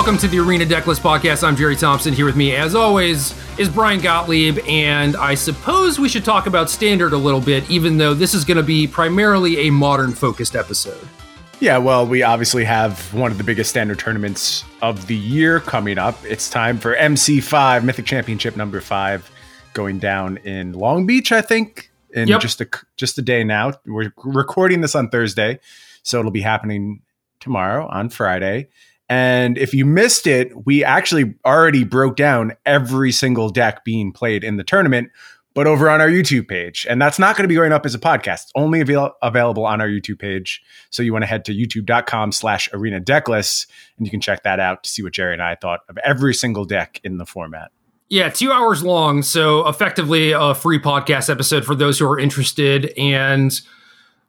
welcome to the Arena Decklist podcast. I'm Jerry Thompson. Here with me, as always, is Brian Gottlieb, and I suppose we should talk about standard a little bit, even though this is going to be primarily a modern focused episode. Yeah, well, we obviously have one of the biggest standard tournaments of the year coming up. It's time for MC5, Mythic Championship number five, going down in Long Beach, I think, in yep. just a just a day now. We're recording this on Thursday, so it'll be happening tomorrow on Friday. And if you missed it, we actually already broke down every single deck being played in the tournament, but over on our YouTube page. And that's not going to be going up as a podcast. It's only avail- available on our YouTube page. So you want to head to youtube.com slash arena decklist and you can check that out to see what Jerry and I thought of every single deck in the format. Yeah, two hours long. So effectively a free podcast episode for those who are interested. And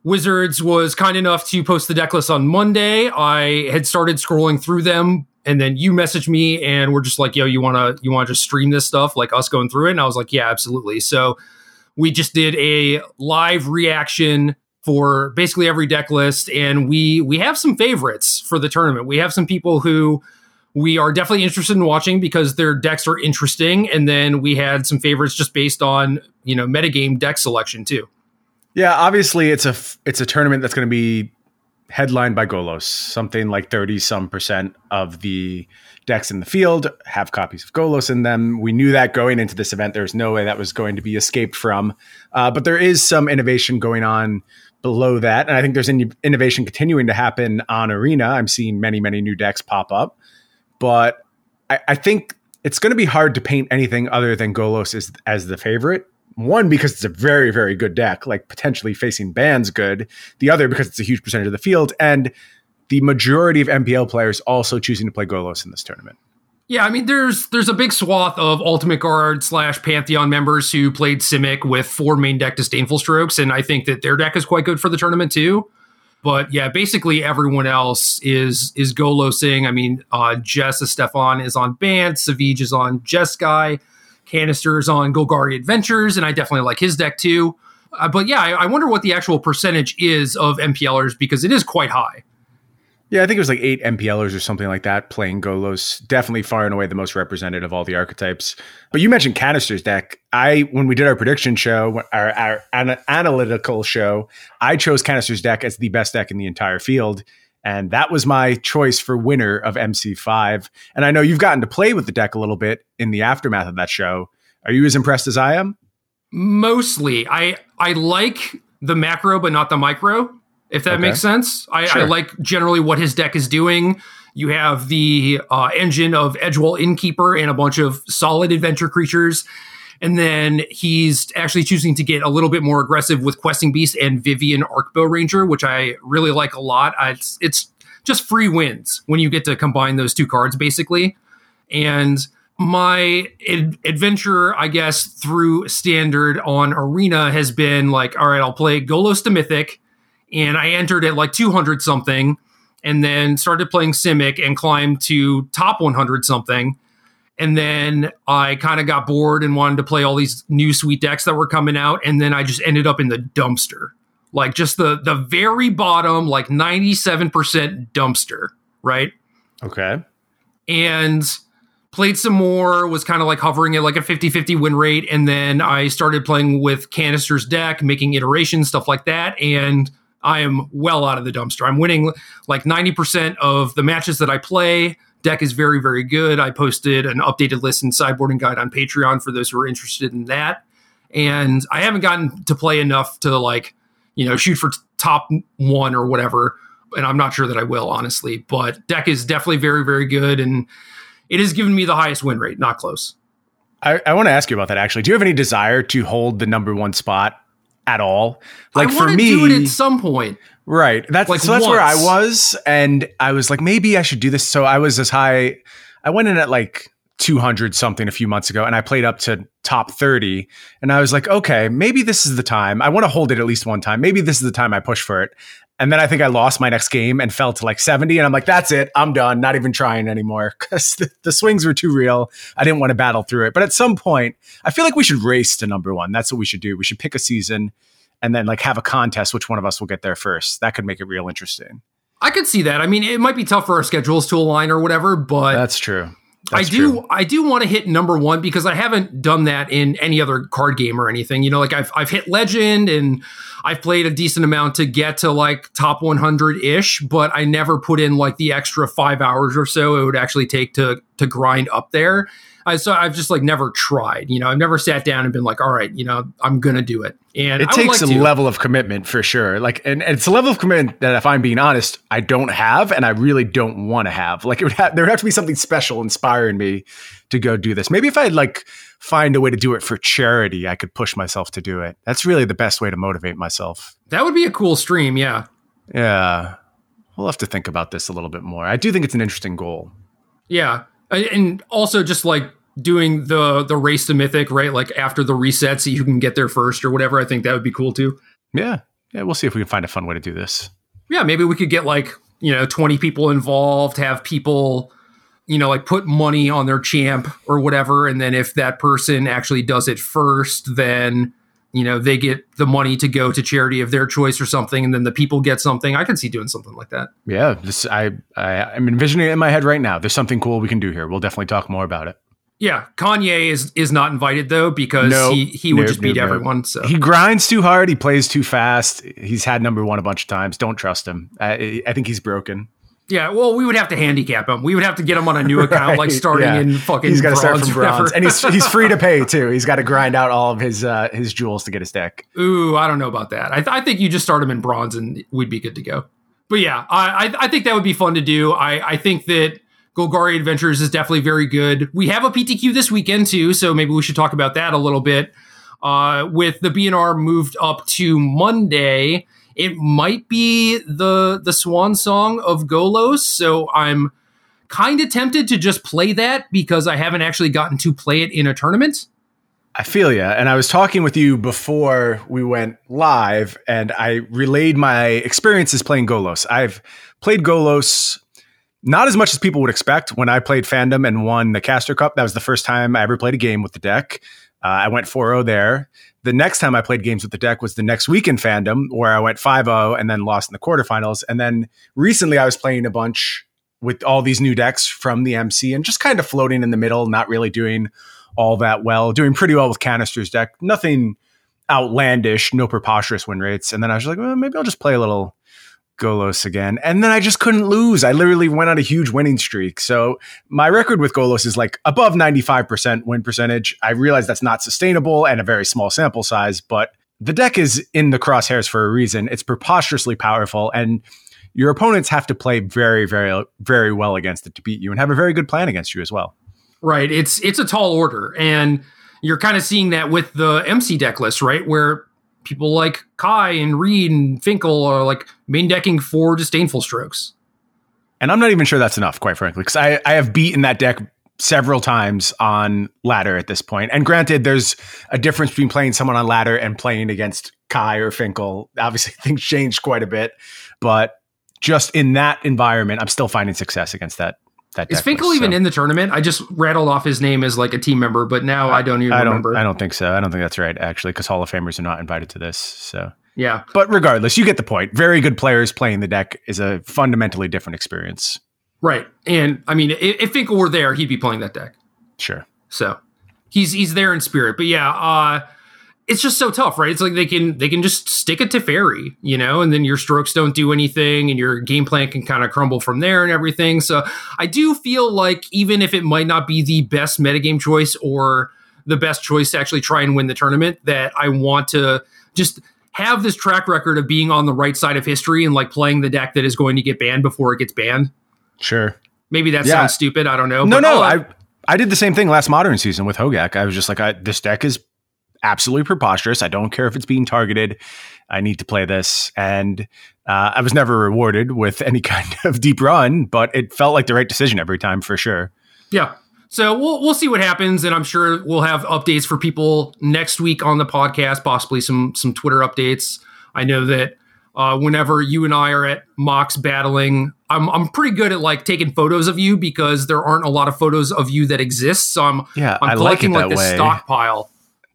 Wizards was kind enough to post the deck list on Monday. I had started scrolling through them, and then you messaged me, and we're just like, "Yo, you wanna you wanna just stream this stuff, like us going through it?" And I was like, "Yeah, absolutely." So we just did a live reaction for basically every deck list, and we we have some favorites for the tournament. We have some people who we are definitely interested in watching because their decks are interesting, and then we had some favorites just based on you know metagame deck selection too. Yeah, obviously it's a it's a tournament that's going to be headlined by Golos. Something like 30 some percent of the decks in the field have copies of Golos in them. We knew that going into this event. There's no way that was going to be escaped from. Uh, but there is some innovation going on below that. And I think there's in- innovation continuing to happen on Arena. I'm seeing many, many new decks pop up. But I, I think it's going to be hard to paint anything other than Golos as, as the favorite one because it's a very very good deck like potentially facing bans good the other because it's a huge percentage of the field and the majority of mpl players also choosing to play golos in this tournament. Yeah i mean there's there's a big swath of ultimate guard slash pantheon members who played simic with four main deck disdainful strokes and i think that their deck is quite good for the tournament too. But yeah basically everyone else is is golosing. I mean uh jess stefan is on band savage is on jeskai canisters on Golgari Adventures, and I definitely like his deck too. Uh, but yeah, I, I, wonder what the actual percentage is of MPLers because it is quite high. Yeah, I think it was like eight MPLers or something like that playing Golos. Definitely far and away the most representative of all the archetypes. But you mentioned Canister's deck. I when we did our prediction show, our, our an- analytical show, I chose Canister's deck as the best deck in the entire field. And that was my choice for winner of MC5. And I know you've gotten to play with the deck a little bit in the aftermath of that show. Are you as impressed as I am? Mostly. I I like the macro but not the micro, if that okay. makes sense. I, sure. I, like generally what his deck is doing. You have the uh, engine of Edgewall Innkeeper and a bunch of solid adventure creatures and then he's actually choosing to get a little bit more aggressive with Questing Beast and Vivien Arkbow Ranger, which I really like a lot. it's, it's just free wins when you get to combine those two cards, basically. And my ad- adventure, I guess, through standard on Arena has been like, all right, I'll play Golos to Mythic. And I entered at like 200 something and then started playing Simic and climbed to top 100 something and then I kind of got bored and wanted to play all these new sweet decks that were coming out. And then I just ended up in the dumpster, like just the the very bottom, like 97% dumpster, right? Okay. And played some more, was kind of like hovering at like a 50-50 win rate. And then I started playing with Canister's deck, making iterations, stuff like that. And I am well out of the dumpster. I'm winning like 90% of the matches that I play deck is very, very good. I posted an updated list and sideboarding guide on Patreon for those who are interested in that. And I haven't gotten to play enough to like, you know, shoot for top one or whatever. And I'm not sure that I will, honestly. But deck is definitely very, very good. And it has given me the highest win rate, not close. I, I want to ask you about that actually. Do you have any desire to hold the number one spot at all? Like I for me, do it at some point. Right. That's like so that's once. where I was, and I was like, maybe I should do this. So I was as high. I went in at like 200 something a few months ago, and I played up to top 30, and I was like, okay, maybe this is the time. I want to hold it at least one time. Maybe this is the time I push for it. And then I think I lost my next game and fell to like 70. And I'm like, that's it. I'm done. Not even trying anymore because the, the, swings were too real. I didn't want to battle through it. But at some point, I feel like we should race to number one. That's what we should do. We should pick a season and then like have a contest which one of us will get there first. That could make it real interesting. I could see that. I mean, it might be tough for our schedules to align or whatever, but that's true. That's I do. True. I do want to hit number one because I haven't done that in any other card game or anything. You know, like I've I've hit legend and I've played a decent amount to get to like top 100 ish, but I never put in like the extra five hours or so it would actually take to to grind up there. I so I've just like never tried. You know, I've never sat down and been like, all right, you know, I'm gonna do it. And it I takes like a to. level of commitment for sure. Like, and, and, it's a level of commitment that, if I'm being honest, I don't have, and I really don't want to have. Like, it would have there would have to be something special inspiring me to go do this. Maybe if I'd like find a way to do it for charity, I could push myself to do it. That's really the best way to motivate myself. That would be a cool stream. Yeah. Yeah. We'll have to think about this a little bit more. I do think it's an interesting goal. Yeah Uh, and also just like doing the the race to mythic right like after the reset so you can get there first or whatever i think that would be cool too. Yeah. Yeah we'll see if we can find a fun way to do this. Yeah maybe we could get like you know 20 people involved have people you know like put money on their champ or whatever and then if that person actually does it first then you know they get the money to go to charity of their choice or something and then the people get something. I can see doing something like that. Yeah this i, I i'm envisioning it in my head right now. There's something cool we can do here. We'll definitely talk more about it. Yeah kanye is is not invited though because nope, he he would nope, just beat nope, everyone so. He grinds too hard. He plays too fast. He's had number one a bunch of times. Don't trust him. I, I think he's broken yeah, well, we would have to handicap him. We would have to get him on a new account, right, like starting yeah. in fucking. He's got to start from bronze, and he's he's free to pay too. He's got to grind out all of his uh, his jewels to get his deck. Ooh, I don't know about that. I, th- I think you just start him in bronze, and we'd be good to go. But yeah, I I, I think that would be fun to do. I I think that Golgari Adventures is definitely very good. We have a PTQ this weekend too, so maybe we should talk about that a little bit. Uh, with the BNR moved up to Monday it might be the the swan song of Golos, so I'm kind of tempted to just play that because I haven't actually gotten to play it in a tournament. I feel you. And I was talking with you before we went live, and I relayed my experiences playing Golos. I've played Golos not as much as people would expect. When I played Fandom and won the Caster Cup, that was the first time I ever played a game with the deck. Uh, I went 4 0 there. The next time I played games with the deck was the next week in fandom, where I went 5 0 and then lost in the quarterfinals. And then recently I was playing a bunch with all these new decks from the MC and just kind of floating in the middle, not really doing all that well, doing pretty well with Canister's deck. Nothing outlandish, no preposterous win rates. And then I was like, well, maybe I'll just play a little Golos again. And then I just couldn't lose. I literally went on a huge winning streak. So my record with Golos is like above 95% win percentage. I realize that's not sustainable and a very small sample size, but the deck is in the crosshairs for a reason. It's preposterously powerful and your opponents have to play very, very, very well against it to beat you and have a very good plan against you as well. Right. It's it's a tall order. And you're kind of seeing that with the MC deck list, right? Where people like Kai and Reed and Finkel are like main decking four disdainful strokes. And I'm not even sure that's enough, quite frankly, because I, I have beaten that deck several times on ladder at this point. And granted, there's a difference between playing someone on ladder and playing against Kai or Finkel. Obviously, things change quite a bit, but just in that environment, I'm still finding success against that that is Finkel even so. in the tournament? I just rattled off his name as like a team member, but now I, I don't even I don't, remember. I don't think so. I don't think that's right actually, because Hall of Famers are not invited to this. So yeah, but regardless, you get the point. Very good players playing the deck is a fundamentally different experience. Right, and I mean, if, if Finkel were there, he'd be playing that deck. Sure. So he's he's there in spirit, but yeah. uh it's just so tough, right? It's like they can they can just stick it to fairy, you know, and then your strokes don't do anything, and your game plan can kind of crumble from there and everything. So I do feel like even if it might not be the best metagame choice or the best choice to actually try and win the tournament, that I want to just have this track record of being on the right side of history and like playing the deck that is going to get banned before it gets banned. Sure. Maybe that yeah. sounds stupid. I don't know. No, no. Oh, I I did the same thing last modern season with Hogak. I was just like, I, this deck is absolutely preposterous. I don't care if it's being targeted. I need to play this. And uh, I was never rewarded with any kind of deep run, but it felt like the right decision every time for sure. Yeah. So we'll we'll see what happens, and I'm sure we'll have updates for people next week on the podcast, possibly some some Twitter updates. I know that uh, whenever you and I are at Mox battling, I'm I'm pretty good at like taking photos of you because there aren't a lot of photos of you that exist. So I'm yeah, I'm collecting like, like this stockpile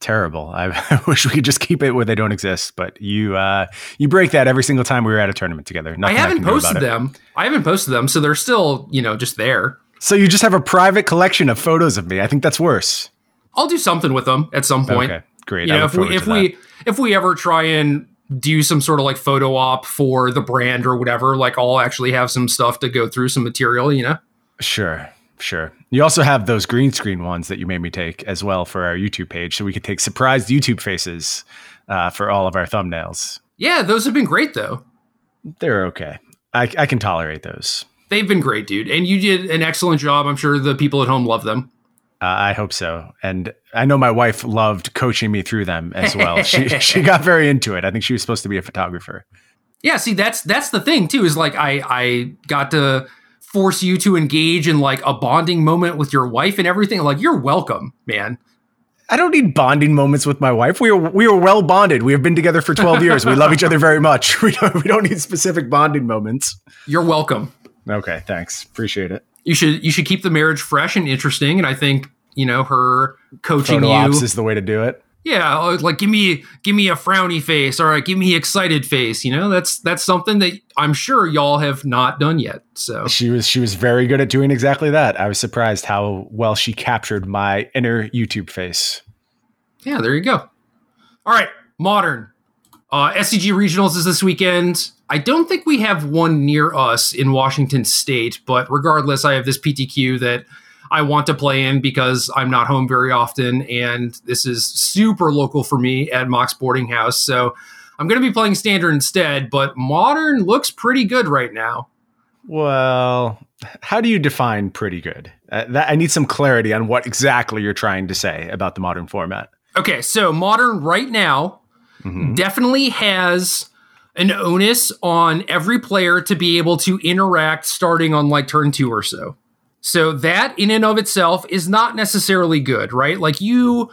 terrible. I, I, wish we could just keep it where they don't exist. But you uh, you break that every single time we were at a tournament together. Nothing I haven't I posted them. I haven't posted them, so they're still you know just there. So you just have a private collection of photos of me. I think that's worse. I'll do something with them at some point. Okay, great. You know, if we if we if we ever try and do some sort of like photo op for the brand or whatever, like I'll actually have some stuff to go through, some material. You know. Sure. Sure. You also have those green screen ones that you made me take as well for our YouTube page, so we could take surprised YouTube faces uh, for all of our thumbnails. Yeah, those have been great though. They're okay. I, I can tolerate those. They've been great, dude, and you did an excellent job. I'm sure the people at home love them. Uh, I hope so, and I know my wife loved coaching me through them as well. she she got very into it. I think she was supposed to be a photographer. Yeah, see, that's that's the thing too. Is like I I got to force you to engage in like a bonding moment with your wife and everything, like you're welcome, man. I don't need bonding moments with my wife. We are we are well bonded. We have been together for 12 years. We love each other very much. We don't we don't need specific bonding moments. You're welcome. Okay, thanks. Appreciate it. You should you should keep the marriage fresh and interesting and I think, you know, her coaching Photo you ops is the way to do it yeah like give me give me a frowny face all right give me excited face you know? That's that's something that i'm sure y'all have not done yet so. She was she was very good at doing exactly that. I was surprised how well she captured my inner youtube face. Yeah there you go. All right modern. Uh scg regionals is this weekend. I don't think we have one near us in washington state but regardless i have this ptq that I want to play in because I'm not home very often, and this is super local for me at Mox Boarding House. So I'm going to be playing standard instead, but modern looks pretty good right now. Well, how do you define pretty good? Uh, that, I need some clarity on what exactly you're trying to say about the modern format. Okay, so modern right now mm-hmm. definitely has an onus on every player to be able to interact starting on like turn two or so. So that in and of itself is not necessarily good, right? Like you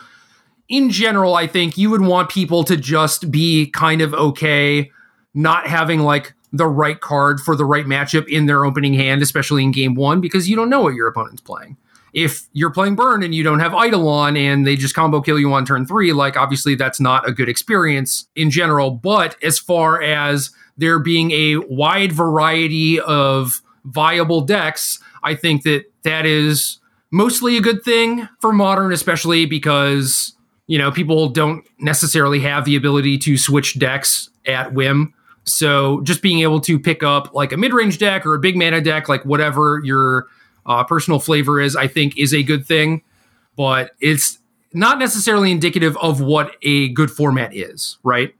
in general, I think you would want people to just be kind of okay not having like the right card for the right matchup in their opening hand, especially in game one, because you don't know what your opponent's playing. If you're playing Burn and you don't have Eidolon and they just combo kill you on turn three, like obviously that's not a good experience in general. But as far as there being a wide variety of viable decks, I think that that is mostly a good thing for modern, especially because you know people don't necessarily have the ability to switch decks at whim. So just being able to pick up like a mid range deck or a big mana deck, like whatever your uh, personal flavor is, I think is a good thing. But it's not necessarily indicative of what a good format is, right?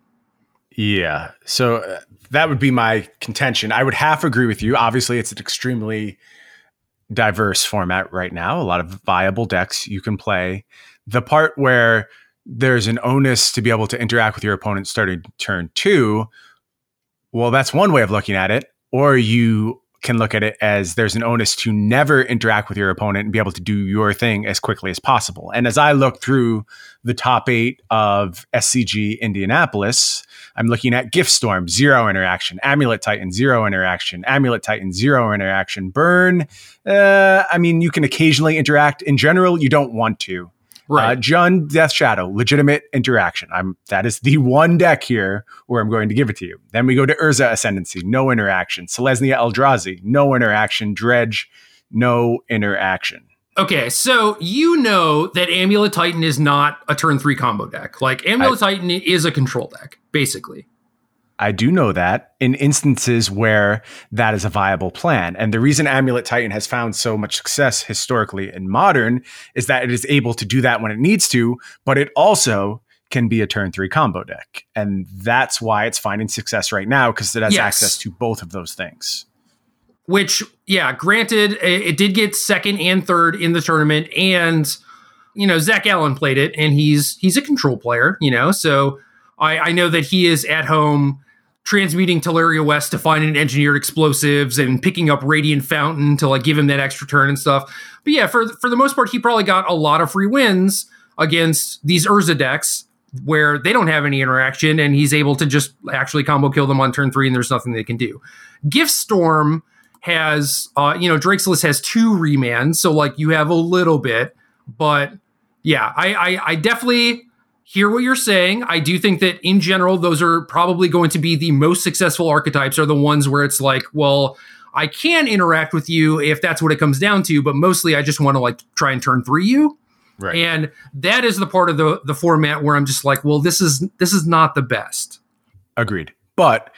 Yeah. So uh, that would be my contention. I would half agree with you. Obviously, it's an extremely diverse format right now, a lot of viable decks you can play. The part where there's an onus to be able to interact with your opponent starting turn two, well, that's one way of looking at it. Or you can look at it as there's an onus to never interact with your opponent and be able to do your thing as quickly as possible. And as I look through the top eight of SCG Indianapolis, I'm looking at Gift Storm, zero interaction, Amulet Titan, zero interaction, Amulet Titan, zero interaction, Burn. Uh, I mean, you can occasionally interact. In general, you don't want to. Right. Uh, Jund Death Shadow, legitimate interaction. I'm that is the one deck here where I'm going to give it to you. Then we go to Urza Ascendancy, no interaction. Selesnya Eldrazi, no interaction. Dredge, no interaction. Okay, so you know that Amulet Titan is not a turn three combo deck. Like Amulet I, Titan is a control deck, basically. I do know that in instances where that is a viable plan. And the reason Amulet Titan has found so much success historically in modern is that it is able to do that when it needs to, but it also can be a turn three combo deck. And that's why it's finding success right now because it has yes. access to both of those things. Which, yeah, granted, it did get second and third in the tournament. And, you know, Zach Allen played it and he's he's a control player, you know, so I, I know that he is at home transmuting Tolaria West to find an engineered explosives and picking up Radiant Fountain to like give him that extra turn and stuff. But yeah, for for the most part, he probably got a lot of free wins against these Urza decks where they don't have any interaction and he's able to just actually combo kill them on turn three and there's nothing they can do. Gift Storm has uh, you know, Drake's list has two remands, so like you have a little bit, but yeah, I I, I definitely hear what you're saying. I do think that in general, those are probably going to be the most successful archetypes are the ones where it's like, well, I can interact with you if that's what it comes down to, but mostly I just want to like try and turn three you. Right. And that is the part of the the format where I'm just like, well, this is this is not the best. Agreed. But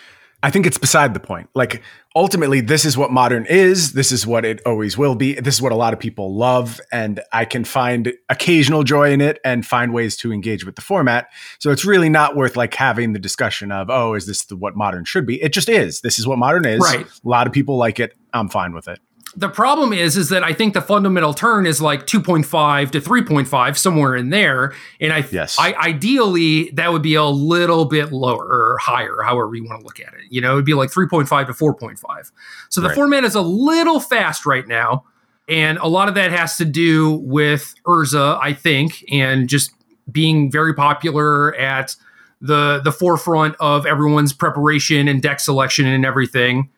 I think it's beside the point. Like ultimately, this is what modern is. This is what it always will be. This is what a lot of people love, and I can find occasional joy in it and find ways to engage with the format. So it's really not worth like having the discussion of, oh, is this the, what modern should be? It just is. This is what modern is. Right. A lot of people like it. I'm fine with it the problem is is that I think the fundamental turn is like 2.5 to 3.5 somewhere in there and I yes. I ideally that would be a little bit lower or higher however you want to look at it you know it'd be like 3.5 to 4.5 so the right. format is a little fast right now and a lot of that has to do with Urza I think and just being very popular at the the forefront of everyone's preparation and deck selection and everything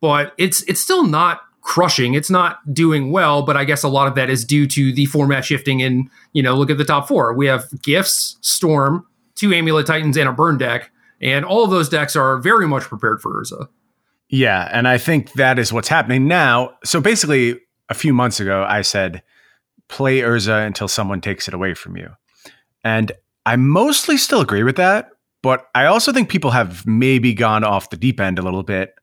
but it's it's still not crushing. It's not doing well, but I guess a lot of that is due to the format shifting. And you know, look at the top four. We have Gifts, Storm, two Amulet Titans, and a Burn deck, and all of those decks are very much prepared for Urza. Yeah, and I think that is what's happening now. So basically, a few months ago, I said, play Urza until someone takes it away from you. And I mostly still agree with that, but I also think people have maybe gone off the deep end a little bit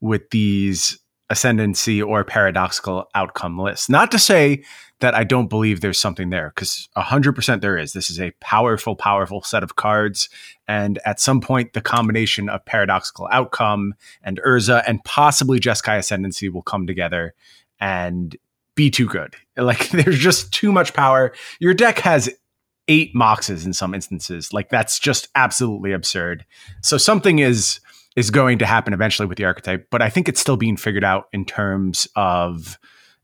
with these ascendancy or paradoxical outcome list. Not to say that I don't believe there's something there, because 100% there is. This is a powerful, powerful set of cards. And at some point, the combination of paradoxical outcome and Urza and possibly Jeskai Ascendancy will come together and be too good. Like, there's just too much power. Your deck has eight moxes in some instances. Like, that's just absolutely absurd. So, something is is going to happen eventually with the archetype, but I think it's still being figured out in terms of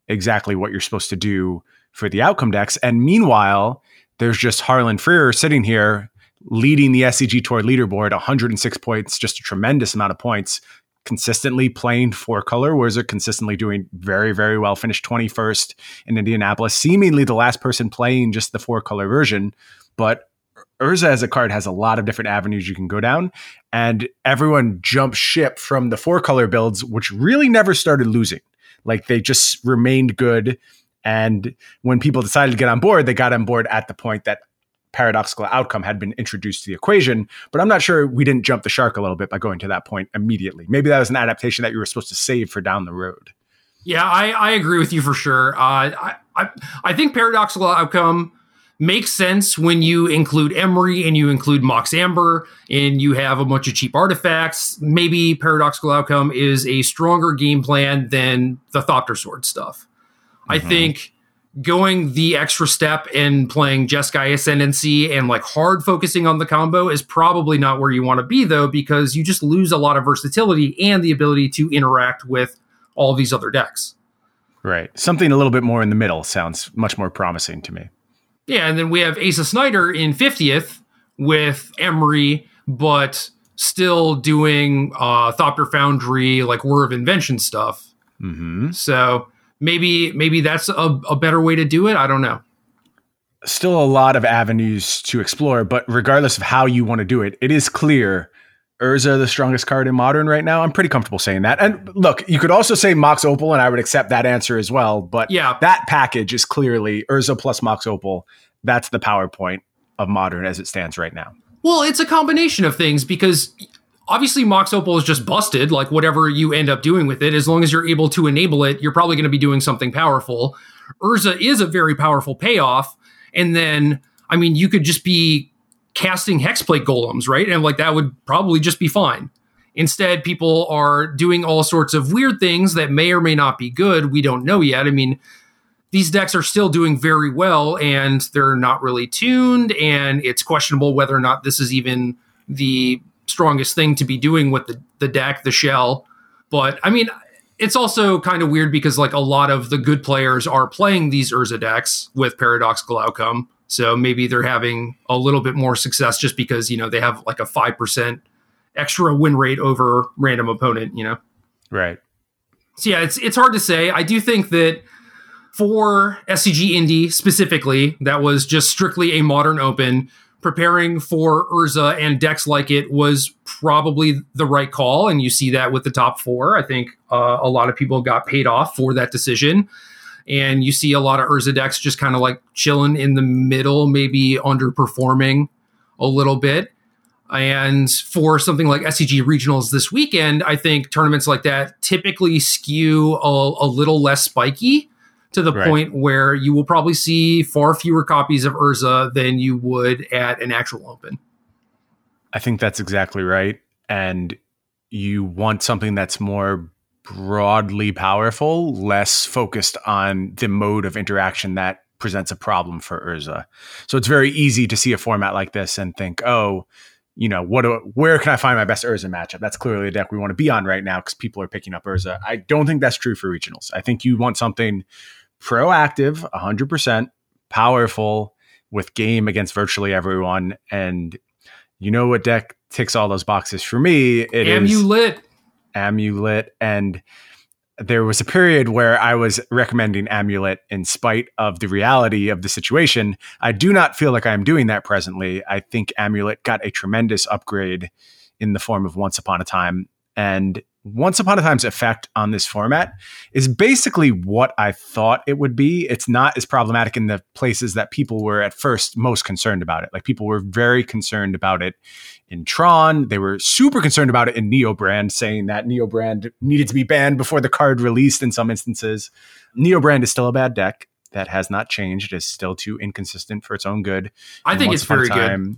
exactly what you're supposed to do for the outcome decks. And meanwhile, there's just Harlan Freer sitting here leading the SCG Tour leaderboard, 106 points, just a tremendous amount of points, consistently playing four color, whereas they're consistently doing very, very well, finished 21st in Indianapolis, seemingly the last person playing just the four color version. But Urza as a card has a lot of different avenues you can go down, and everyone jumped ship from the four color builds, which really never started losing. Like they just remained good. And when people decided to get on board, they got on board at the point that paradoxical outcome had been introduced to the equation. But I'm not sure we didn't jump the shark a little bit by going to that point immediately. Maybe that was an adaptation that you were supposed to save for down the road. Yeah, I, I agree with you for sure. Uh, I, I I think paradoxical outcome makes sense when you include Emry and you include Mox Amber and you have a bunch of cheap artifacts. Maybe Paradoxical Outcome is a stronger game plan than the Thopter Sword stuff. Mm-hmm. I think going the extra step and playing Jeskai Ascendancy and like hard focusing on the combo is probably not where you want to be though, because you just lose a lot of versatility and the ability to interact with all these other decks. Right. Something a little bit more in the middle sounds much more promising to me. Yeah, and then we have Asa Snyder in 50th with Emry, but still doing uh Thopter Foundry, like Whir of Invention stuff. Mm-hmm. So maybe maybe that's a, a better way to do it. I don't know. Still a lot of avenues to explore, but regardless of how you want to do it, it is clear Urza the strongest card in modern right now. I'm pretty comfortable saying that. And look, you could also say Mox Opal, and I would accept that answer as well. But yeah, that package is clearly Urza plus Mox Opal. That's the PowerPoint of modern as it stands right now. Well, it's a combination of things because obviously Mox Opal is just busted, like whatever you end up doing with it, as long as you're able to enable it, you're probably going to be doing something powerful. Urza is a very powerful payoff. And then, I mean, you could just be casting hexplate golems, right? And like that would probably just be fine. Instead, people are doing all sorts of weird things that may or may not be good. We don't know yet. I mean, these decks are still doing very well and they're not really tuned, and it's questionable whether or not this is even the strongest thing to be doing with the, the deck, the shell. But I mean, it's also kind of weird because like a lot of the good players are playing these Urza decks with paradoxical outcome. So maybe they're having a little bit more success just because, you know, they have like a 5% extra win rate over random opponent, you know? Right. So yeah, it's it's hard to say. I do think that for SCG Indy specifically, that was just strictly a modern open, preparing for Urza and decks like it was probably the right call. And you see that with the top four. I think uh, a lot of people got paid off for that decision. And you see a lot of Urza decks just kind of like chilling in the middle, maybe underperforming a little bit. And for something like SCG regionals this weekend, I think tournaments like that typically skew a, a little less spiky to the right. point where you will probably see far fewer copies of Urza than you would at an actual open. I think that's exactly right. And you want something that's more broadly powerful, less focused on the mode of interaction that presents a problem for Urza. So it's very easy to see a format like this and think, oh, you know, what do, where can I find my best Urza matchup? That's clearly a deck we want to be on right now because people are picking up Urza. I don't think that's true for regionals. I think you want something proactive, 100%, powerful with game against virtually everyone. And you know what deck ticks all those boxes for me? It Amulet. is Amulet. And there was a period where I was recommending Amulet in spite of the reality of the situation. I do not feel like I'm doing that presently. I think Amulet got a tremendous upgrade in the form of Once Upon a Time. And once Upon a Time's effect on this format is basically what I thought it would be. It's not as problematic in the places that people were at first most concerned about it. Like people were very concerned about it in Tron. They were super concerned about it in Neobrand, saying that Neobrand needed to be banned before the card released in some instances. Neobrand is still a bad deck. That has not changed. It is still too inconsistent for its own good. I and think it's very time, good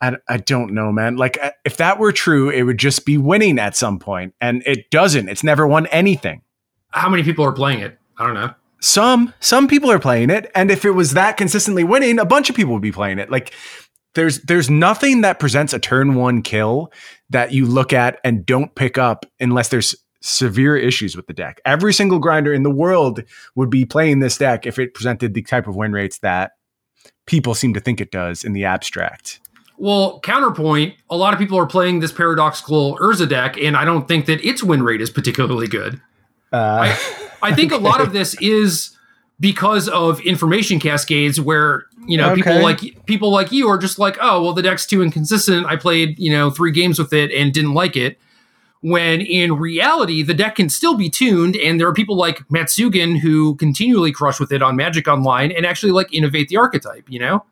I, I don't know, man. Like, uh, if that were true, it would just be winning at some point, and it doesn't. It's never won anything. How many people are playing it? I don't know. Some, some people are playing it, and if it was that consistently winning, a bunch of people would be playing it. Like, there's there's nothing that presents a turn one kill that you look at and don't pick up unless there's severe issues with the deck. Every single grinder in the world would be playing this deck if it presented the type of win rates that people seem to think it does in the abstract. Well, counterpoint, a lot of people are playing this paradoxical Urza deck, and I don't think that its win rate is particularly good. Uh, I, I, think a lot of this is because of information cascades where you know okay. people like people like you are just like oh well the deck's too inconsistent i played you know three games with it and didn't like it when in reality the deck can still be tuned and there are people like Matsugin who continually crush with it on magic online and actually like innovate the archetype you know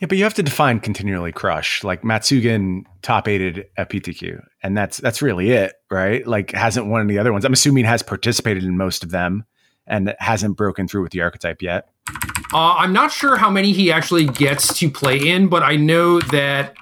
yeah, but you have to define continually crush. Like Matsugin top aided at PTQ, and that's that's really it, right? Like hasn't won any other ones. I'm assuming has participated in most of them and hasn't broken through with the archetype yet. Uh, I'm not sure how many he actually gets to play in, but I know that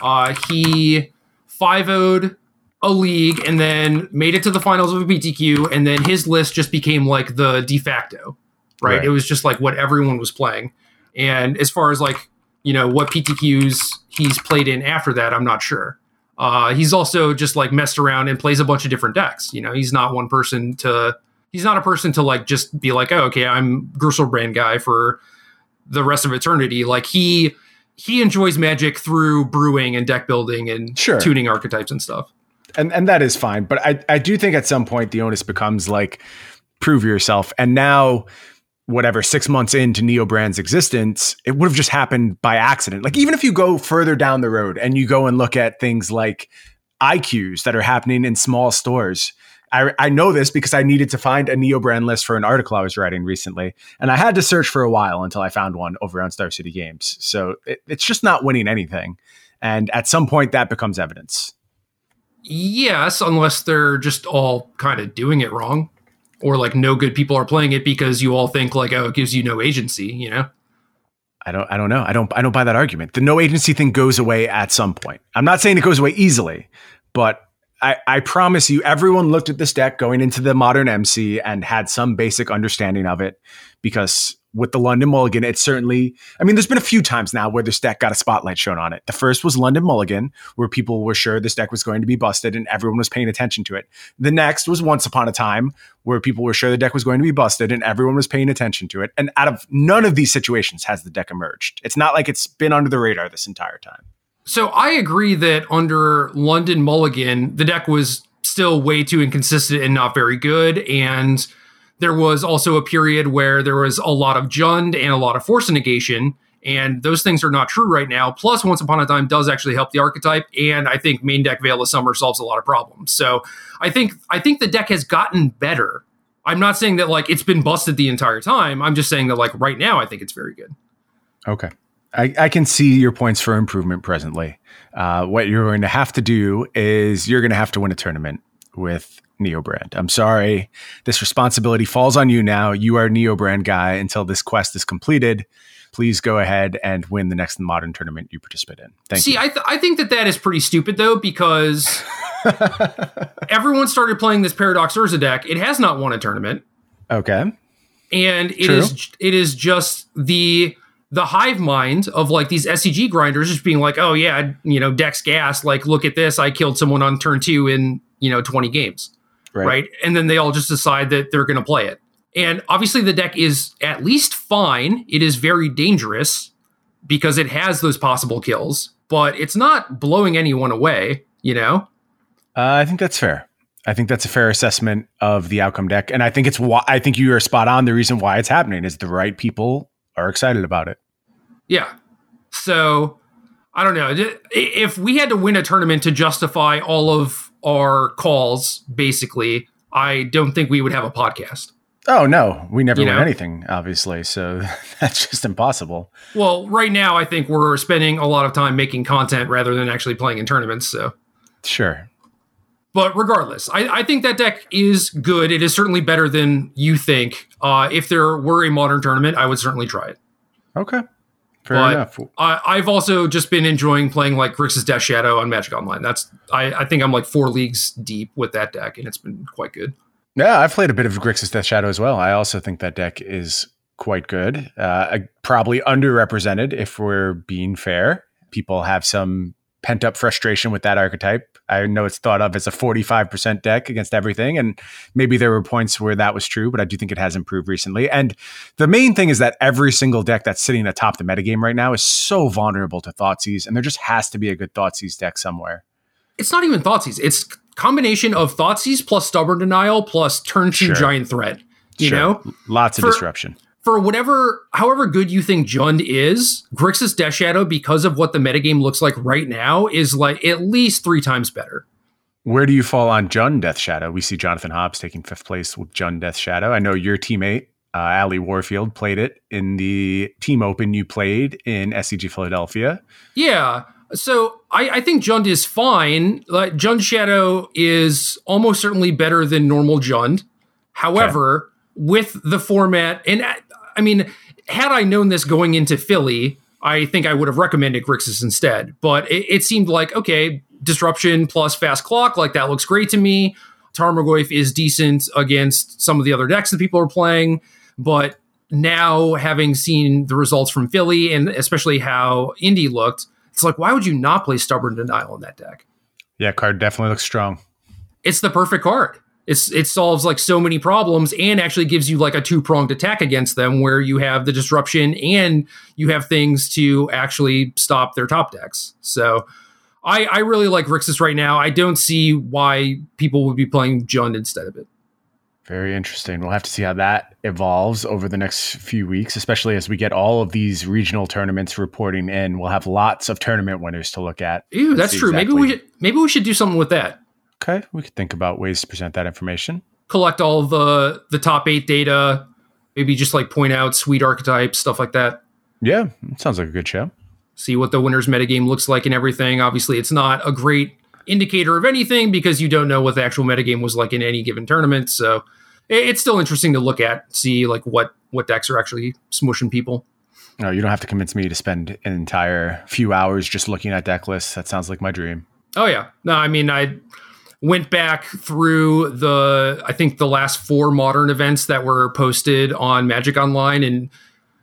uh, he 5 0'd a league and then made it to the finals of a PTQ, and then his list just became like the de facto, right? right? It was just like what everyone was playing. And as far as like you know what PTQs he's played in after that, I'm not sure. Uh, he's also just like messed around and plays a bunch of different decks. You know, he's not one person to. He's not a person to like just be like, oh, okay, I'm Griselbrand guy for the rest of eternity. Like he he enjoys Magic through brewing and deck building and sure. tuning archetypes and stuff. And and that is fine, but I I do think at some point the onus becomes like prove yourself. And now whatever six months into Neobrand's existence, it would have just happened by accident. Like even if you go further down the road and you go and look at things like IQs that are happening in small stores. I, I know this because I needed to find a Neobrand list for an article I was writing recently, and I had to search for a while until I found one over on Star City Games. So it, it's just not winning anything, and at some point that becomes evidence. Yes, unless they're just all kind of doing it wrong or like no good people are playing it because you all think like oh it gives you no agency you know i don't i don't know i don't i don't buy that argument the no agency thing goes away at some point i'm not saying it goes away easily but I, I promise you, everyone looked at this deck going into the modern MC and had some basic understanding of it because with the London Mulligan, it certainly, I mean, there's been a few times now where this deck got a spotlight shown on it. The first was London Mulligan, where people were sure this deck was going to be busted and everyone was paying attention to it. The next was Once Upon a Time, where people were sure the deck was going to be busted and everyone was paying attention to it. And out of none of these situations has the deck emerged. It's not like it's been under the radar this entire time. So I agree that under London Mulligan, the deck was still way too inconsistent and not very good. And there was also a period where there was a lot of Jund and a lot of force negation. And those things are not true right now. Plus, Once Upon a Time does actually help the archetype, and I think main deck Veil of Summer solves a lot of problems. So I think I think the deck has gotten better. I'm not saying that like it's been busted the entire time. I'm just saying that like right now I think it's very good. Okay. I, I can see your points for improvement presently. Uh, what you're going to have to do is you're going to have to win a tournament with Neobrand. I'm sorry. This responsibility falls on you now. You are Neobrand guy until this quest is completed. Please go ahead and win the next modern tournament you participate in. Thank See, you. I, th- I think that that is pretty stupid though because everyone started playing this Paradox Urza deck. It has not won a tournament. Okay. And it True. is it is just the the hive mind of like these SCG grinders just being like, oh yeah, you know, Dex gas, like look at this, I killed someone on turn two in you know 20 games, right? right? And then they all just decide that they're going to play it. And obviously, the deck is at least fine. It is very dangerous because it has those possible kills, but it's not blowing anyone away. You know, uh, I think that's fair. I think that's a fair assessment of the outcome deck, and I think it's why I think you are spot on. The reason why it's happening is the right people are excited about it. Yeah. So I don't know if we had to win a tournament to justify all of our calls. Basically, I don't think we would have a podcast. Oh no, we never you win know? anything, obviously. So that's just impossible. Well, right now I think we're spending a lot of time making content rather than actually playing in tournaments. So sure. But regardless, I, I think that deck is good. It is certainly better than you think. Uh, if there were a modern tournament, I would certainly try it. Okay. Fair but enough. I, have also just been enjoying playing like Grixis Death Shadow on Magic Online. That's I, I think I'm like four leagues deep with that deck, and it's been quite good. Yeah, I've played a bit of Grixis Death Shadow as well. I also think that deck is quite good. Uh, probably underrepresented if we're being fair. People have some pent up frustration with that archetype. I know it's thought of as a 45% deck against everything. And maybe there were points where that was true, but I do think it has improved recently. And the main thing is that every single deck that's sitting atop the metagame right now is so vulnerable to Thoughtseize, and there just has to be a good Thoughtseize deck somewhere. It's not even Thoughtseize. It's combination of Thoughtseize plus Stubborn Denial plus turn two sure. Giant Threat. You sure. know? Lots of For, disruption for whatever, however good you think Jund is, Grixis Death Shadow, because of what the metagame looks like right now, is like at least three times better. Where do you fall on Jund Death Shadow? We see Jonathan Hobbs taking fifth place with Jund Death Shadow. I know your teammate, uh, Ali Warfield, played it in the team open you played in SCG Philadelphia. Yeah. So I, I think Jund is fine. Like Jund Shadow is almost certainly better than normal Jund. However, okay. with the format, and I mean, had I known this going into Philly, I think I would have recommended Grixis instead. But it, it, seemed like, okay, disruption plus fast clock, like that looks great to me. Tarmogoyf is decent against some of the other decks that people are playing. But now, having seen the results from Philly and especially how Indy looked, it's like, why would you not play Stubborn Denial in that deck? Yeah, card definitely looks strong. It's the perfect card it's it solves like so many problems and actually gives you like a two pronged attack against them where you have the disruption and you have things to actually stop their top decks. So I, I really like Grixis right now. I don't see why people would be playing Jund instead of it. Very interesting. We'll have to see how that evolves over the next few weeks, especially as we get all of these regional tournaments reporting in. We'll have lots of tournament winners to look at. Ew, that's true. Exactly. Maybe we should, maybe we should do something with that. Okay, we could think about ways to present that information. Collect all the the top eight data, maybe just like point out sweet archetypes, stuff like that. Yeah, sounds like a good show. See what the winner's metagame looks like and everything. Obviously, it's not a great indicator of anything because you don't know what the actual metagame was like in any given tournament. So it's still interesting to look at, see like what what decks are actually smushing people. No, you don't have to convince me to spend an entire few hours just looking at deck lists. That sounds like my dream. Oh yeah, no, I mean I went back through the I think the last four modern events that were posted on Magic Online and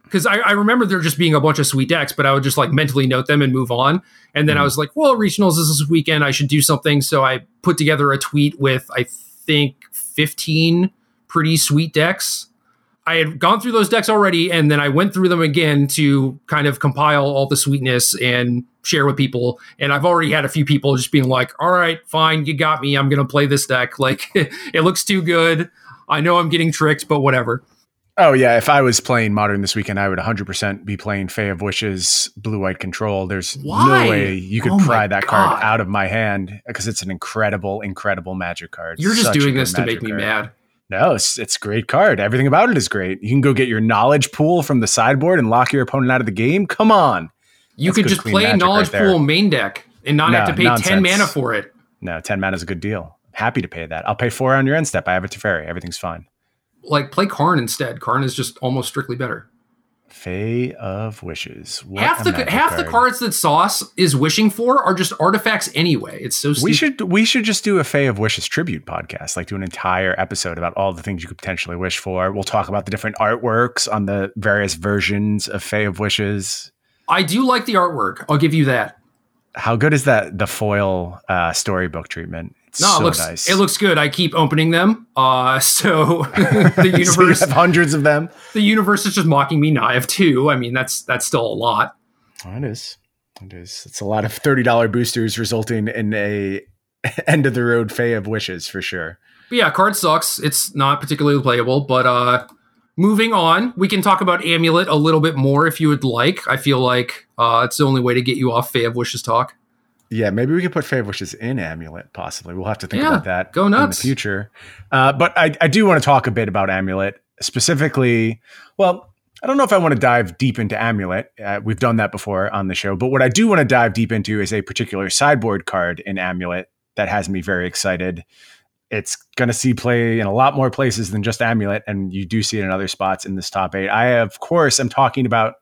because I, I, remember there just being a bunch of sweet decks, but I would just like mentally note them and move on. And then mm I was like, well, regionals is this weekend. I should do something. So I put together a tweet with I think 15 pretty sweet decks I had gone through those decks already, and then I went through them again to kind of compile all the sweetness and share with people. And I've already had a few people just being like, "All right, fine, you got me. I'm going to play this deck. Like, it looks too good. I know I'm getting tricked, but whatever." Oh yeah, if I was playing modern this weekend, I would 100% be playing Fae of Wishes Blue White Control. There's Why? no way you could Oh pry that God. card out of my hand because it's an incredible, incredible Magic card. You're just Such doing this to make me card. mad. No, it's, it's a great card. Everything about it is great. You can go get your knowledge pool from the sideboard and lock your opponent out of the game. Come on. You That's could just play knowledge right pool main deck and not have to pay 10 mana for it. No, 10 mana is a good deal. Happy to pay that. I'll pay four on your end step. I have a Teferi. Everything's fine. Like play Karn instead. Karn is just almost strictly better. Fae of Wishes. What half the half the cards that Sauce is wishing for are just artifacts anyway. It's so stupid. We should we should just do a Fae of Wishes tribute podcast, like do an entire episode about all the things you could potentially wish for. We'll talk about the different artworks on the various versions of Fae of Wishes. I do like the artwork. I'll give you that. How good is that the foil uh, storybook treatment? No, so it looks nice. it looks good. I keep opening them. Uh, so the So universe have hundreds of them. the universe is just mocking me. Now I have two. I mean, that's that's still a lot. Oh, it is. It is. It's a lot of thirty dollar boosters, resulting in a end of the road Fae of Wishes for sure. But yeah, card sucks. It's not particularly playable. But uh, moving on, we can talk about Amulet a little bit more if you would like. I feel like uh, it's the only way to get you off Fae of Wishes talk. Yeah, maybe we could put of Wishes in Amulet, possibly. We'll have to think Yeah, about that go in the future. Uh, but I, I do want to talk a bit about Amulet, specifically. Well, I don't know if I want to dive deep into Amulet. Uh, we've done that before on the show. But what I do want to dive deep into is a particular sideboard card in Amulet that has me very excited. It's going to see play in a lot more places than just Amulet, and you do see it in other spots in this top eight. I, of course, am talking about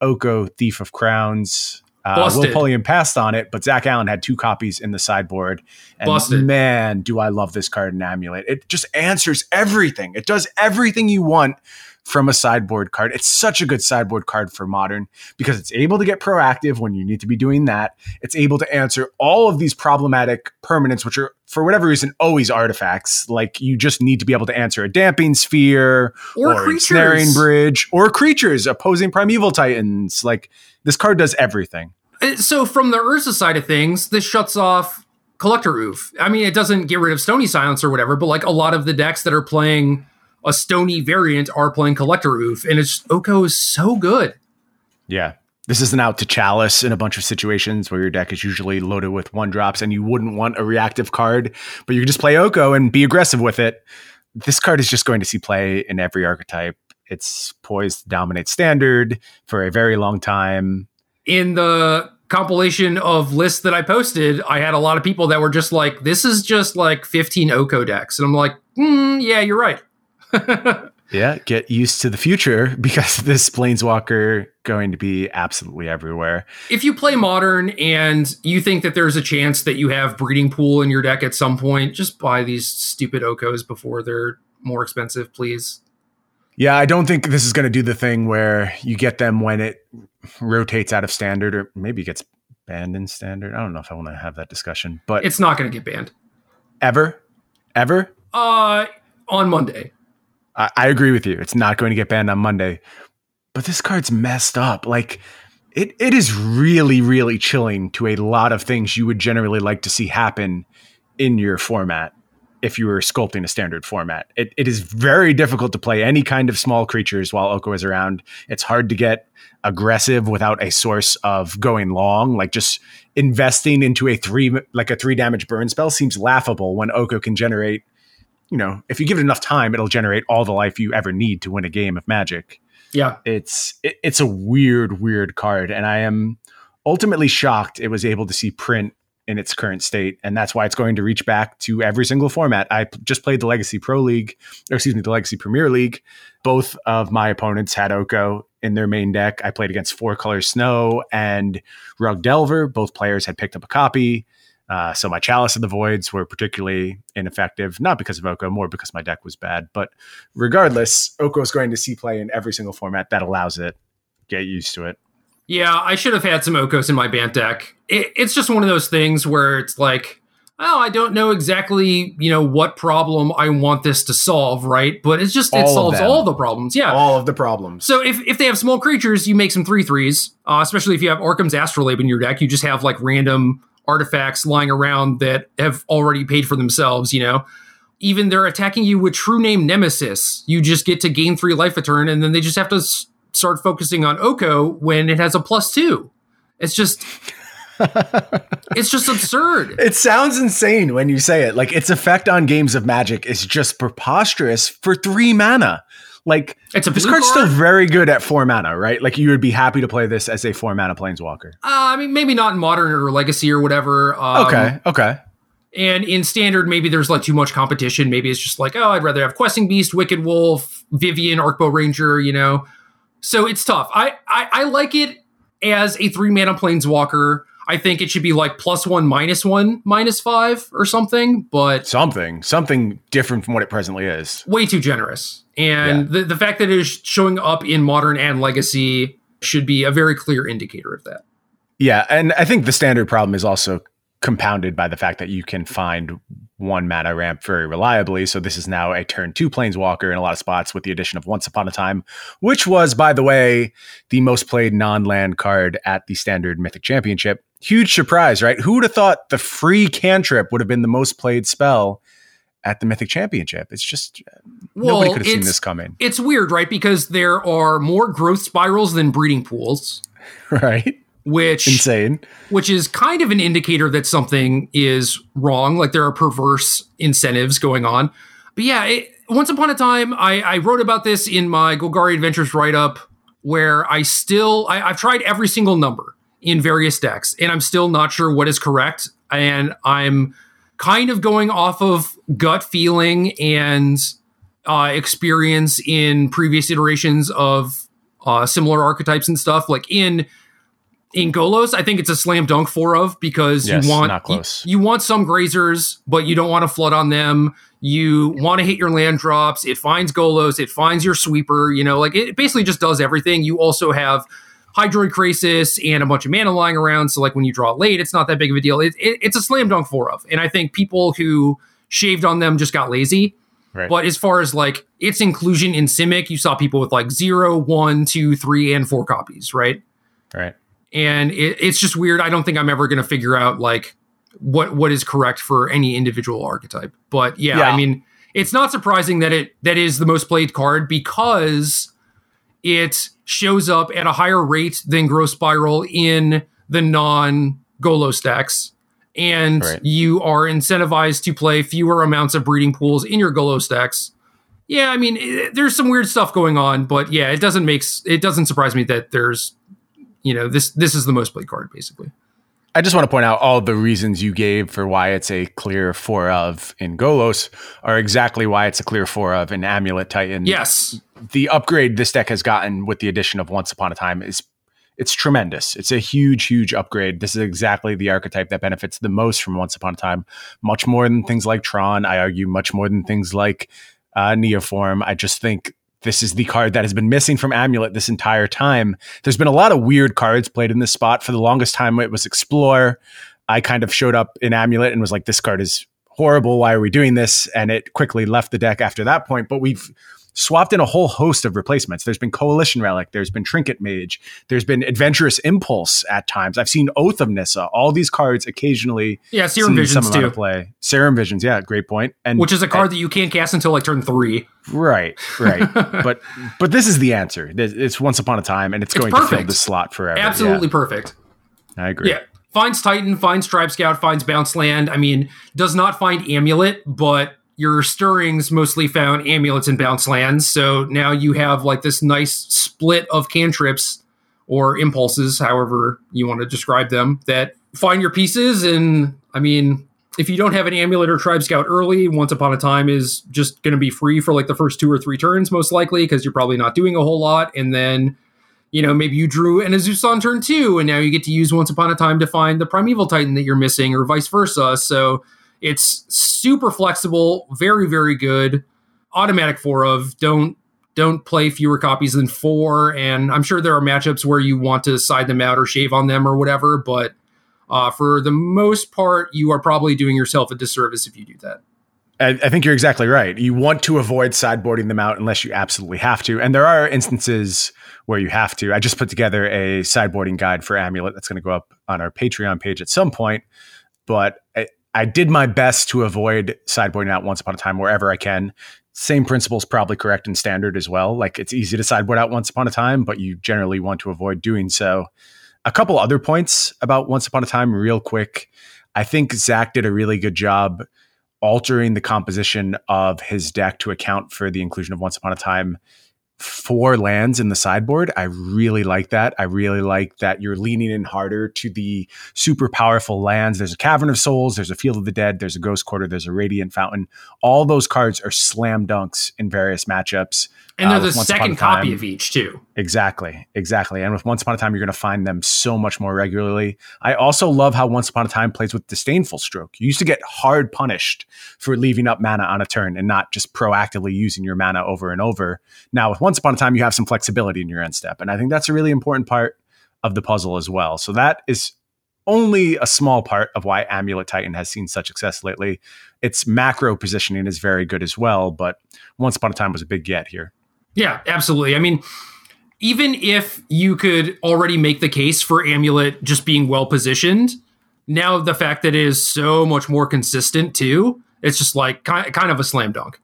Oko, Thief of Crowns. Uh, Will. Pulliam passed on it, but Zach Allen had two copies in the sideboard. And Busted. man, do I love this card in Amulet. It just answers everything. It does everything you want from a sideboard card. It's such a good sideboard card for modern because it's able to get proactive when you need to be doing that. It's able to answer all of these problematic permanents, which are, for whatever reason, always artifacts. Like you just need to be able to answer a damping sphere Or, or creatures. ensnaring bridge or creatures opposing primeval titans. Like this card does everything. Uh, So from the Urza side of things, this shuts off Collector Ouphe. I mean, it doesn't get rid of Stony Silence or whatever, but like a lot of the decks that are playing a Stony variant are playing Collector Ouphe, and it's Oko is so good. Yeah. This isn't out to chalice in a bunch of situations where your deck is usually loaded with one drops and you wouldn't want a reactive card, but you can just play Oko and be aggressive with it. This card is just going to see play in every archetype. It's poised to dominate standard for a very long time. In the compilation of lists that I posted, I had a lot of people that were just like, "This is just like 15 Oko decks," and I'm like, mm, "Yeah, you're right." Yeah, get used to the future because this planeswalker going to be absolutely everywhere. if you play modern and you think that there's a chance that you have breeding pool in your deck at some point, just buy these stupid Okos before they're more expensive, please. Yeah, I don't think this is going to do the thing where you get them when it rotates out of standard or maybe gets banned in standard. I don't know if I want to have that discussion, but It's not going to get banned. ever, ever, Uh, on Monday. I, I agree with you. It's not going to get banned on Monday, but this card's messed up. Like it, it is really, really chilling to a lot of things you would generally like to see happen in your format if you were sculpting a standard format. It, it is very difficult to play any kind of small creatures while Oko is around. It's hard to get aggressive without a source of going long. Like just investing into a three like a three damage burn spell seems laughable when Oko can generate you know, if you give it enough time, it'll generate all the life you ever need to win a game of Magic. Yeah. It's it, it's a weird, weird card, and I am ultimately shocked it was able to see print in its current state, and that's why it's going to reach back to every single format. I p- just played the Legacy Pro League, or excuse me, the Legacy Premier League. Both of my opponents had Oko in their main deck. I played against Four Color Snow and Rug Delver. Both players had picked up a copy. Uh, so my Chalice of the Voids were particularly ineffective, not because of Oko, more because my deck was bad. But regardless, Oko is going to see play in every single format that allows it. Get used to it. Yeah, I should have had some Okos in my Bant deck. It, it's just one of those things where it's like, oh, I don't know exactly, you know, what problem I want this to solve, right? But it's just, it solves all the problems. Yeah. All of the problems. So if, if they have small creatures, you make some three threes. Uh, especially if you have Arcum's Astrolabe in your deck, you just have like random artifacts lying around that have already paid for themselves. You know, even they're attacking you with true name Nemesis, you just get to gain three life a turn, and then they just have to s- start focusing on Oko when it has a plus two. It's just. it's just absurd. It sounds insane when you say it. Like its effect on games of Magic is just preposterous for three mana. Like it's a this card's card? still very good at four mana, right? Like you would be happy to play this as a four mana planeswalker. Uh, I mean, maybe not in modern or legacy or whatever. Um, okay, okay. And in standard, maybe there's like too much competition. Maybe it's just like, oh, I'd rather have Questing Beast, Wicked Wolf, Vivien, Arkbow Ranger, you know. So it's tough. I I, I like it as a three mana planeswalker. I think it should be like plus one, minus one, minus five or something, but something, something different from what it presently is. Way too generous. And yeah. the, the fact that it is showing up in modern and legacy should be a very clear indicator of that. Yeah. And I think the standard problem is also compounded by the fact that you can find one mana ramp very reliably. So this is now a turn two planeswalker in a lot of spots with the addition of Once Upon a Time, which was, by the way, the most played non land card at the standard Mythic Championship. Huge surprise, right? Who would have thought the free cantrip would have been the most played spell at the Mythic Championship? It's just well, nobody could have seen this coming. It's weird, right? Because there are more growth spirals than breeding pools. Right which insane which is kind of an indicator that something is wrong like there are perverse incentives going on but yeah it, once upon a time I, I, wrote about this in my golgari adventures write-up where i still I, i've tried every single number in various decks and i'm still not sure what is correct and i'm kind of going off of gut feeling and uh, experience in previous iterations of uh, similar archetypes and stuff like in in Golos, I think it's a slam dunk for of because yes, you want you, you, want some grazers, but you don't want to flood on them. You want to hit your land drops. It finds Golos. It finds your sweeper. You know, like it basically just does everything. You also have Hydroid Krasis and a bunch of mana lying around. So like when you draw late, it's not that big of a deal. It, it, it's a slam dunk for of, and I think people who shaved on them just got lazy. Right. But as far as like its inclusion in Simic, you saw people with like zero, one, two, three, and four copies, right? Right and it, it's just weird. I don't think I'm ever going to figure out like what what is correct for any individual archetype. But yeah, yeah, I mean, it's not surprising that it that is the most played card because it shows up at a higher rate than Growth Spiral in the non Golos decks. And right. you are incentivized to play fewer amounts of breeding pools in your Golos decks. Yeah, I mean, it, there's some weird stuff going on, but yeah, it doesn't make it doesn't surprise me that there's you know this this is the most played card basically. I just want to point out all the reasons you gave for why it's a clear four of in Golos are exactly why it's a clear four of in Amulet Titan. Yes. The upgrade this deck has gotten with the addition of Once Upon a Time is it's tremendous. It's a huge, huge upgrade. This is exactly the archetype that benefits the most from Once Upon a Time, much more than things like Tron. I argue much more than things like uh, Neoform. I just think this is the card that has been missing from Amulet this entire time. There's been a lot of weird cards played in this spot. For the longest time, it was Explore. I kind of showed up in Amulet and was like, this card is horrible. Why are we doing this? And it quickly left the deck after that point. But we've swapped in a whole host of replacements. There's been Coalition Relic, there's been Trinket Mage, there's been Adventurous Impulse at times. I've seen Oath of Nissa. All these cards occasionally. Yeah, Serum Visions too. Play. Serum Visions, yeah, great point. And which is a card that you can't cast until like turn three. Right, right. but but this is the answer. It's Once Upon a Time, and it's, it's going perfect. to fill the slot forever. Absolutely yeah. perfect. I agree. Yeah. Finds Titan, finds Tribe Scout, finds Bounce Land. I mean, does not find Amulet, but your stirrings mostly found amulets and bounce lands. So now you have like this nice split of cantrips or impulses, however you want to describe them, that find your pieces. And I mean, if you don't have an amulet or tribe scout early, once upon a time is just going to be free for like the first two or three turns, most likely, because you're probably not doing a whole lot. And then, you know, maybe you drew an Azusa on turn two, and now you get to use once upon a time to find the primeval titan that you're missing, or vice versa. So it's super flexible, very very good. Automatic four of don't don't play fewer copies than four, and I'm sure there are matchups where you want to side them out or shave on them or whatever, but uh, for the most part, you are probably doing yourself a disservice if you do that. I, think you're exactly right. You want to avoid sideboarding them out unless you absolutely have to. And there are instances where you have to. I just put together a sideboarding guide for Amulet that's going to go up on our Patreon page at some point. But I did my best to avoid sideboarding out once upon a time wherever I can. Same principle is probably correct in standard as well. Like it's easy to sideboard out once upon a time, but you generally want to avoid doing so. A couple other points about once upon a time, real quick. I think Zach did a really good job altering the composition of his deck to account for the inclusion of once upon a time four lands in the sideboard. I really like that. I really like that you're leaning in harder to the super powerful lands. There's a Cavern of Souls, there's a Field of the Dead, there's a Ghost Quarter, there's a Radiant Fountain. All those cards are slam dunks in various matchups. And they're uh, the second copy of each, too. Exactly. Exactly. And with Once Upon a Time, you're going to find them so much more regularly. I also love how Once Upon a Time plays with Disdainful Stroke. You used to get hard punished for leaving up mana on a turn and not just proactively using your mana over and over. Now, with Once Upon a Time, you have some flexibility in your end step. And I think that's a really important part of the puzzle as well. So that is only a small part of why Amulet Titan has seen such success lately. Its macro positioning is very good as well, but Once Upon a Time was a big get here. Yeah, absolutely. I mean, even if you could already make the case for Amulet just being well positioned, now the fact that it is so much more consistent too, it's just like kind of a slam dunk.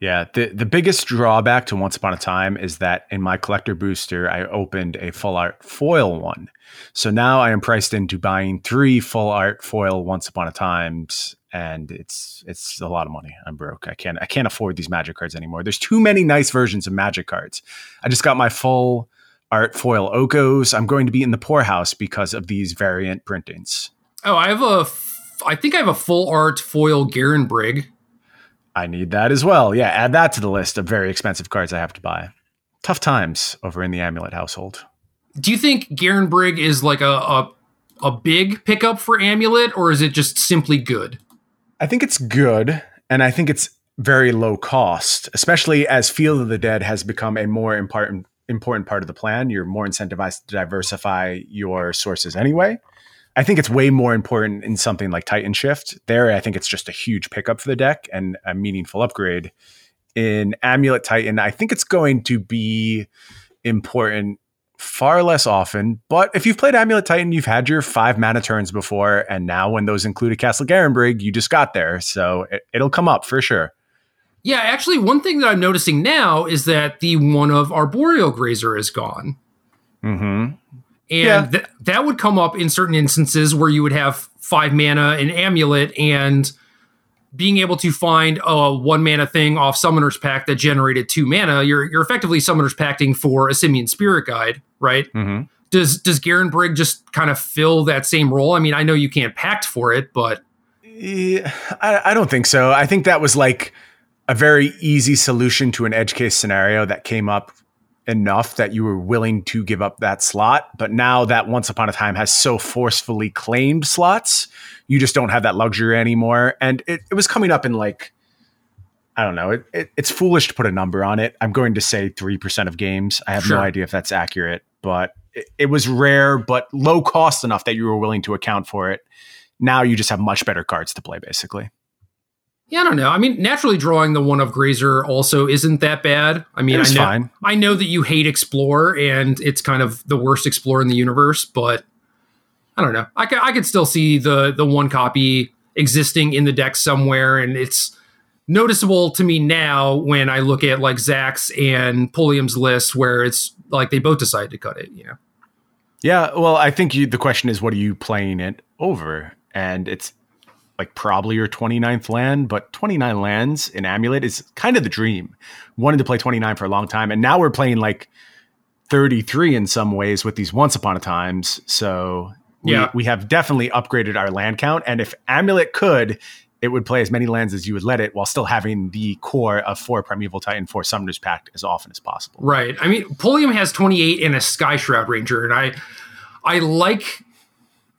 Yeah, the the biggest drawback to Once Upon a Time is that in my collector booster, I opened a full art foil one. So now I am priced into buying three full art foil Once Upon a Times and it's it's a lot of money. I'm broke. I can't I can't afford these magic cards anymore. There's too many nice versions of magic cards. I just got my full art foil Okos. I'm going to be in the poorhouse because of these variant printings. Oh, I have a I think I have a full art foil Garenbrig. I need that as well. Yeah, add that to the list of very expensive cards I have to buy. Tough times over in the Amulet household. Do you think Garenbrig is like a, a a big pickup for Amulet, or is it just simply good? I think it's good, and I think it's very low cost, especially as Field of the Dead has become a more important important part of the plan. You're more incentivized to diversify your sources anyway. I think it's way more important in something like Titan Shift. There, I think it's just a huge pickup for the deck and a meaningful upgrade. In Amulet Titan, I think it's going to be important far less often. But if you've played Amulet Titan, you've had your five mana turns before, and now when those include a Castle Garenbrig, you just got there. So it, it'll come up for sure. Yeah, actually, one thing that I'm noticing now is that the one of Arboreal Grazer is gone. Mm-hmm. And yeah. th- that would come up in certain instances where you would have five mana, an amulet, and being able to find a one mana thing off Summoner's Pact that generated two mana, you're you're effectively Summoner's Pacting for a Simian Spirit Guide, right? Mm-hmm. Does does Garenbrig just kind of fill that same role? I mean, I know you can't pact for it, but yeah, I, I don't think so. I think that was like a very easy solution to an edge case scenario that came up enough that you were willing to give up that slot. But now that Once Upon a Time has so forcefully claimed slots, you just don't have that luxury anymore. And it, it was coming up in like, I don't know, it, it, it's foolish to put a number on it. I'm going to say 3% of games. I have sure. no idea if that's accurate, but it, it was rare, but low cost enough that you were willing to account for it. Now you just have much better cards to play, basically. Yeah, I don't know. I mean, naturally drawing the one of Grazer also isn't that bad. I mean, I know, fine. I know that you hate Explore and it's kind of the worst Explorer in the universe, but I don't know. I, could, I could still see the the one copy existing in the deck somewhere, and it's noticeable to me now when I look at like Zach's and Pulliam's list where it's like they both decided to cut it, you know. Yeah, well, I think you, the question is what are you playing it over? And it's like probably your 29th land, but 29 lands in Amulet is kind of the dream. Wanted to play 29 for a long time, and now we're playing like 33 in some ways with these once upon a times. So we, yeah. we have definitely upgraded our land count. And if Amulet could, it would play as many lands as you would let it while still having the core of four Primeval Titan, four Summoner's Pact as often as possible. Right. I mean, Pulliam has 28 in a Sky Shroud Ranger, and I I like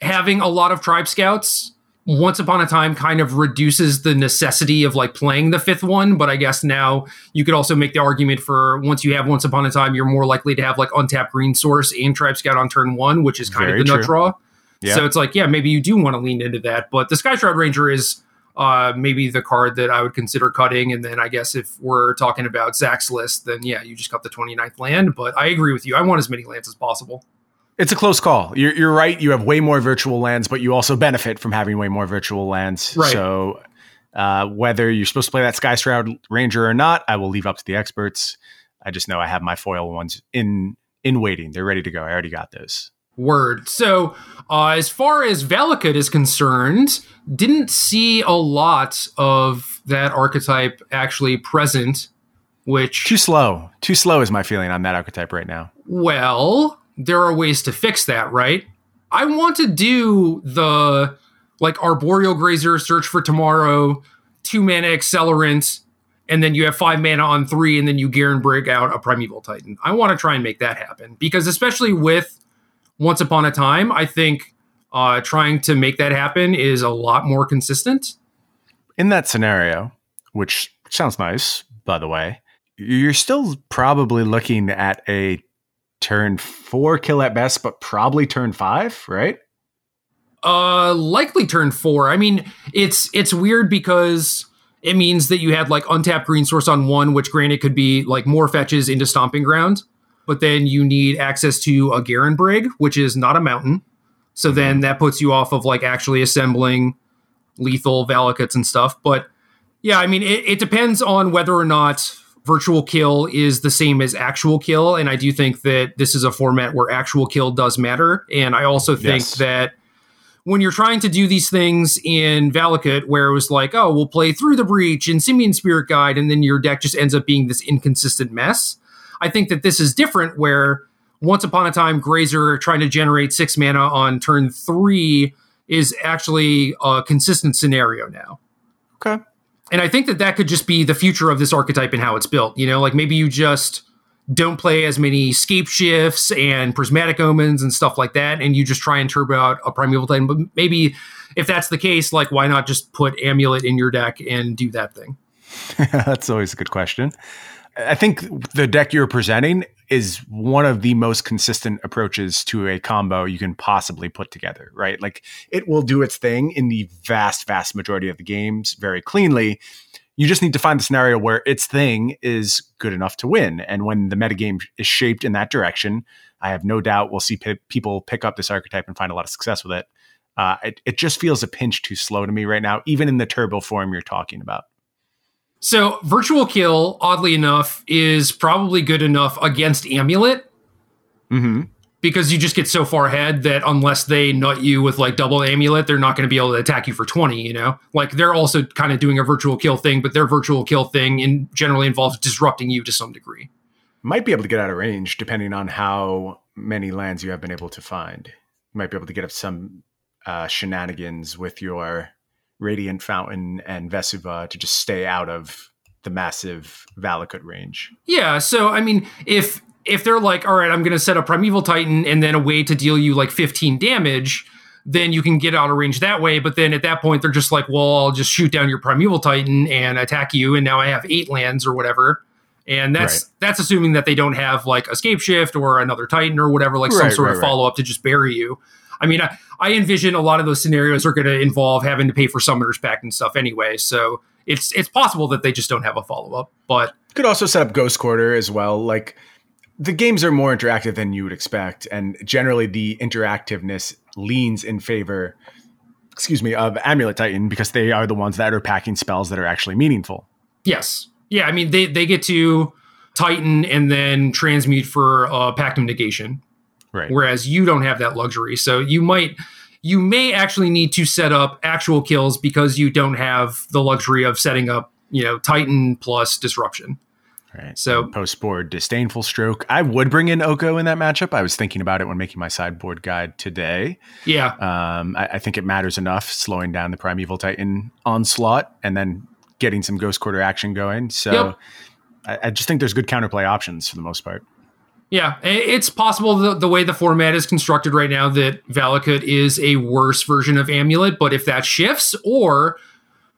having a lot of Tribe Scouts once upon a time kind of reduces the necessity of like playing the fifth one but i guess now you could also make the argument for once you have once upon a time you're more likely to have like untapped green source and tribe scout on turn one which is kind Very of the true. nut draw yeah. so it's like yeah maybe you do want to lean into that but the sky shroud ranger is uh, maybe the card that i would consider cutting and then i guess if we're talking about zach's list then yeah you just cut the 29th land but i agree with you i want as many lands as possible It's a close call. You're, you're right. You have way more virtual lands, but you also benefit from having way more virtual lands. Right. So uh, whether you're supposed to play that Sky Shroud Ranger or not, I will leave up to the experts. I just know I have my foil ones in in waiting. They're ready to go. I already got those. Word. So, uh, as far as Valakut is concerned, didn't see a lot of that archetype actually present, which. Too slow. Too slow is my feeling on that archetype right now. Well, there are ways to fix that, right? I want to do the like Arboreal Grazer, Search for Tomorrow, two mana accelerant, and then you have five mana on three, and then you Garenbrig out a Primeval Titan. I want to try and make that happen because, especially with once Upon a Time, I think uh, trying to make that happen is a lot more consistent. In that scenario, which sounds nice, by the way, you're still probably looking at a turn four kill at best, but probably turn five, right? Uh, likely turn four. I mean, it's it's weird because it means that you had like untapped green source on one, which granted could be like more fetches into stomping ground but then you need access to a Garenbrig, which is not a mountain. So mm-hmm. then that puts you off of like actually assembling lethal Valakuts and stuff. But yeah, I mean, it, it, depends on whether or not virtual kill is the same as actual kill. And I do think that this is a format where actual kill does matter. And I also think yes. that when you're trying to do these things in Valakut, where it was like, oh, we'll play through the breach and Simian Spirit Guide, and then your deck just ends up being this inconsistent mess I think that this is different where once upon a time Grazer trying to generate six mana on turn three is actually a consistent scenario now. Okay. And I think that that could just be the future of this archetype and how it's built. You know, like maybe you just don't play as many scape shifts and prismatic omens and stuff like that, and you just try and turbo out a primeval titan. But maybe if that's the case, like why not just put amulet in your deck and do that thing? that's always a good question. I think the deck you're presenting is one of the most consistent approaches to a combo you can possibly put together, right? Like it will do its thing in the vast, vast majority of the games very cleanly. You just need to find the scenario where its thing is good enough to win. And when the metagame is shaped in that direction, I have no doubt we'll see p- people pick up this archetype and find a lot of success with it. Uh, it. It just feels a pinch too slow to me right now, even in the turbo form you're talking about. So virtual kill, oddly enough, is probably good enough against amulet. Mm-hmm. Because you just get so far ahead that unless they nut you with like double amulet, they're not going to be able to attack you for 20, you know? Like they're also kind of doing a virtual kill thing, but their virtual kill thing in generally involves disrupting you to some degree. Might be able to get out of range depending on how many lands you have been able to find. You might be able to get up some uh, shenanigans with your Radiant Fountain and Vesuva to just stay out of the massive Valakut range. Yeah, so I mean, if if they're like, all right, I'm going to set a Primeval Titan and then a way to deal you like 15 damage, then you can get out of range that way. But then at that point, they're just like, well, I'll just shoot down your Primeval Titan and attack you, and now I have eight lands or whatever. And that's right. that's assuming that they don't have like escape shift or another Titan or whatever, like right, some sort right, of follow up to just bury you. I mean, I, I envision a lot of those scenarios are going to involve having to pay for summoners pact and stuff anyway. So it's it's possible that they just don't have a follow up. But could also set up Ghost Quarter as well. Like the games are more interactive than you would expect, and generally the interactiveness leans in favor, excuse me, of Amulet Titan because they are the ones that are packing spells that are actually meaningful. Yes, yeah. I mean, they they get to Titan and then transmute for uh, Pactum negation, Right. Whereas you don't have that luxury. So you might you may actually need to set up actual kills because you don't have the luxury of setting up, you know, Titan plus disruption. Right. So post board disdainful stroke. I would bring in Oko in that matchup. I was thinking about it when making my sideboard guide today. Yeah. Um, I, I, think it matters enough slowing down the primeval titan onslaught and then getting some ghost quarter action going. So yep. I, I just think there's good counterplay options for the most part. Yeah, it's possible the, the way the format is constructed right now that Valakut is a worse version of Amulet, but if that shifts, or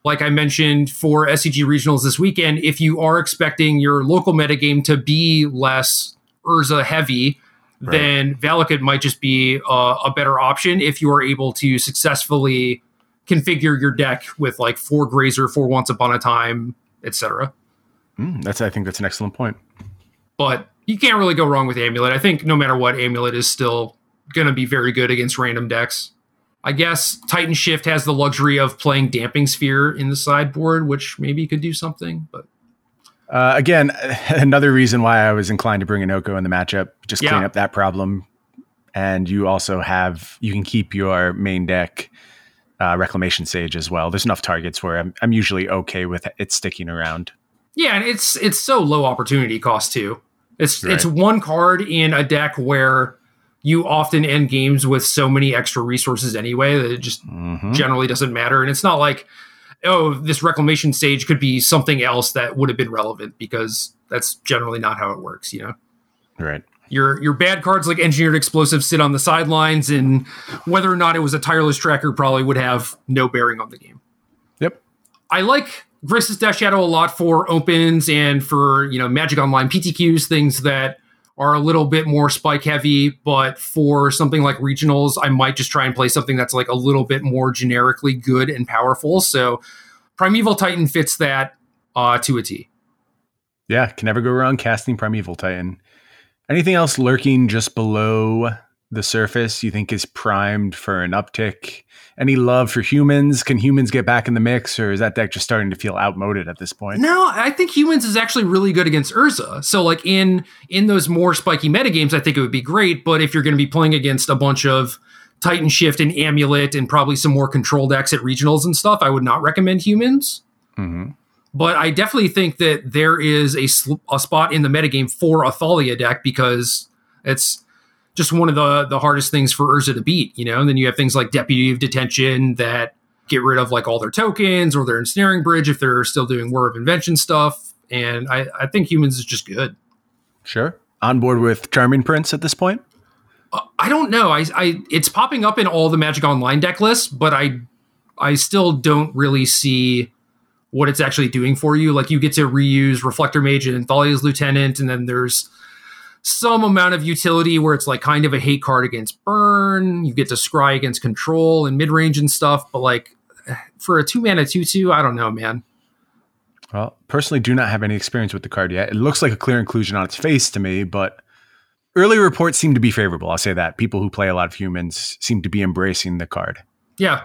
like I mentioned for SCG regionals this weekend, if you are expecting your local metagame to be less Urza heavy, right. then Valakut might just be a, a better option if you are able to successfully configure your deck with like four Grazer, four Once Upon a Time, etc. Mm, that's I think that's an excellent point. But you can't really go wrong with Amulet. I think no matter what, Amulet is still going to be very good against random decks. I guess Titan Shift has the luxury of playing Damping Sphere in the sideboard, which maybe could do something, but uh, again, another reason why I was inclined to bring an Oko in the matchup, just yeah. clean up that problem. And you also have you can keep your main deck uh, Reclamation Sage as well. There's enough targets where I'm I'm usually okay with it sticking around. Yeah, and it's it's so low opportunity cost too. It's right. it's one card in a deck where you often end games with so many extra resources anyway that it just mm-hmm. generally doesn't matter. And it's not like oh, this reclamation sage could be something else that would have been relevant because that's generally not how it works, you know? Right. Your your bad cards like engineered explosives sit on the sidelines, and whether or not it was a tireless tracker probably would have no bearing on the game. Yep. I like Grixis Death Shadow a lot for opens and for you know Magic Online PTQs, things that are a little bit more spike heavy, but for something like regionals, I might just try and play something that's like a little bit more generically good and powerful. So Primeval Titan fits that uh, to a T. Yeah, can never go wrong casting Primeval Titan. Anything else lurking just below the surface you think is primed for an uptick? Any love for humans? Can humans get back in the mix, or is that deck just starting to feel outmoded at this point? No, I think humans is actually really good against Urza. So, like in in those more spiky metagames, I think it would be great. But if you're going to be playing against a bunch of Titan Shift and Amulet and probably some more control decks at regionals and stuff, I would not recommend humans. Mm-hmm. But I definitely think that there is a, sl- a spot in the metagame for a Thalia deck because it's just one of the the hardest things for Urza to beat, you know. And then you have things like Deputy of Detention that get rid of like all their tokens or their ensnaring bridge if they're still doing Whir of Invention stuff. And I, I think humans is just good. Sure. On board with Charming Prince at this point? Uh, I don't know. I, I it's popping up in all the Magic Online deck lists, but I I still don't really see what it's actually doing for you. Like you get to reuse Reflector Mage and Thalia's Lieutenant, and then there's some amount of utility where it's like kind of a hate card against burn. You get to scry against control and mid range and stuff, but like for a two mana two two, I don't know, man. Well, personally, do not have any experience with the card yet. It looks like a clear inclusion on its face to me, but early reports seem to be favorable. I'll say that people who play a lot of humans seem to be embracing the card. Yeah,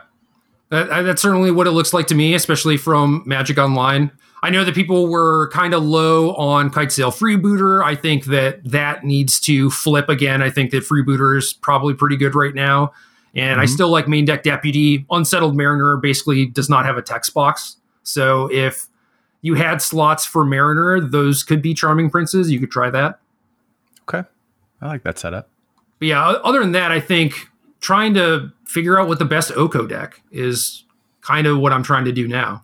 that, that's certainly what it looks like to me, especially from Magic Online. I know that people were kind of low on Kitesail Freebooter. I think that that needs to flip again. I think that Freebooter is probably pretty good right now. And mm-hmm. I still like main deck deputy. Unsettled Mariner basically does not have a text box. So if you had slots for Mariner, those could be Charming Princes. You could try that. Okay. I like that setup. But yeah, other than that, I think trying to figure out what the best Oko deck is kind of what I'm trying to do now.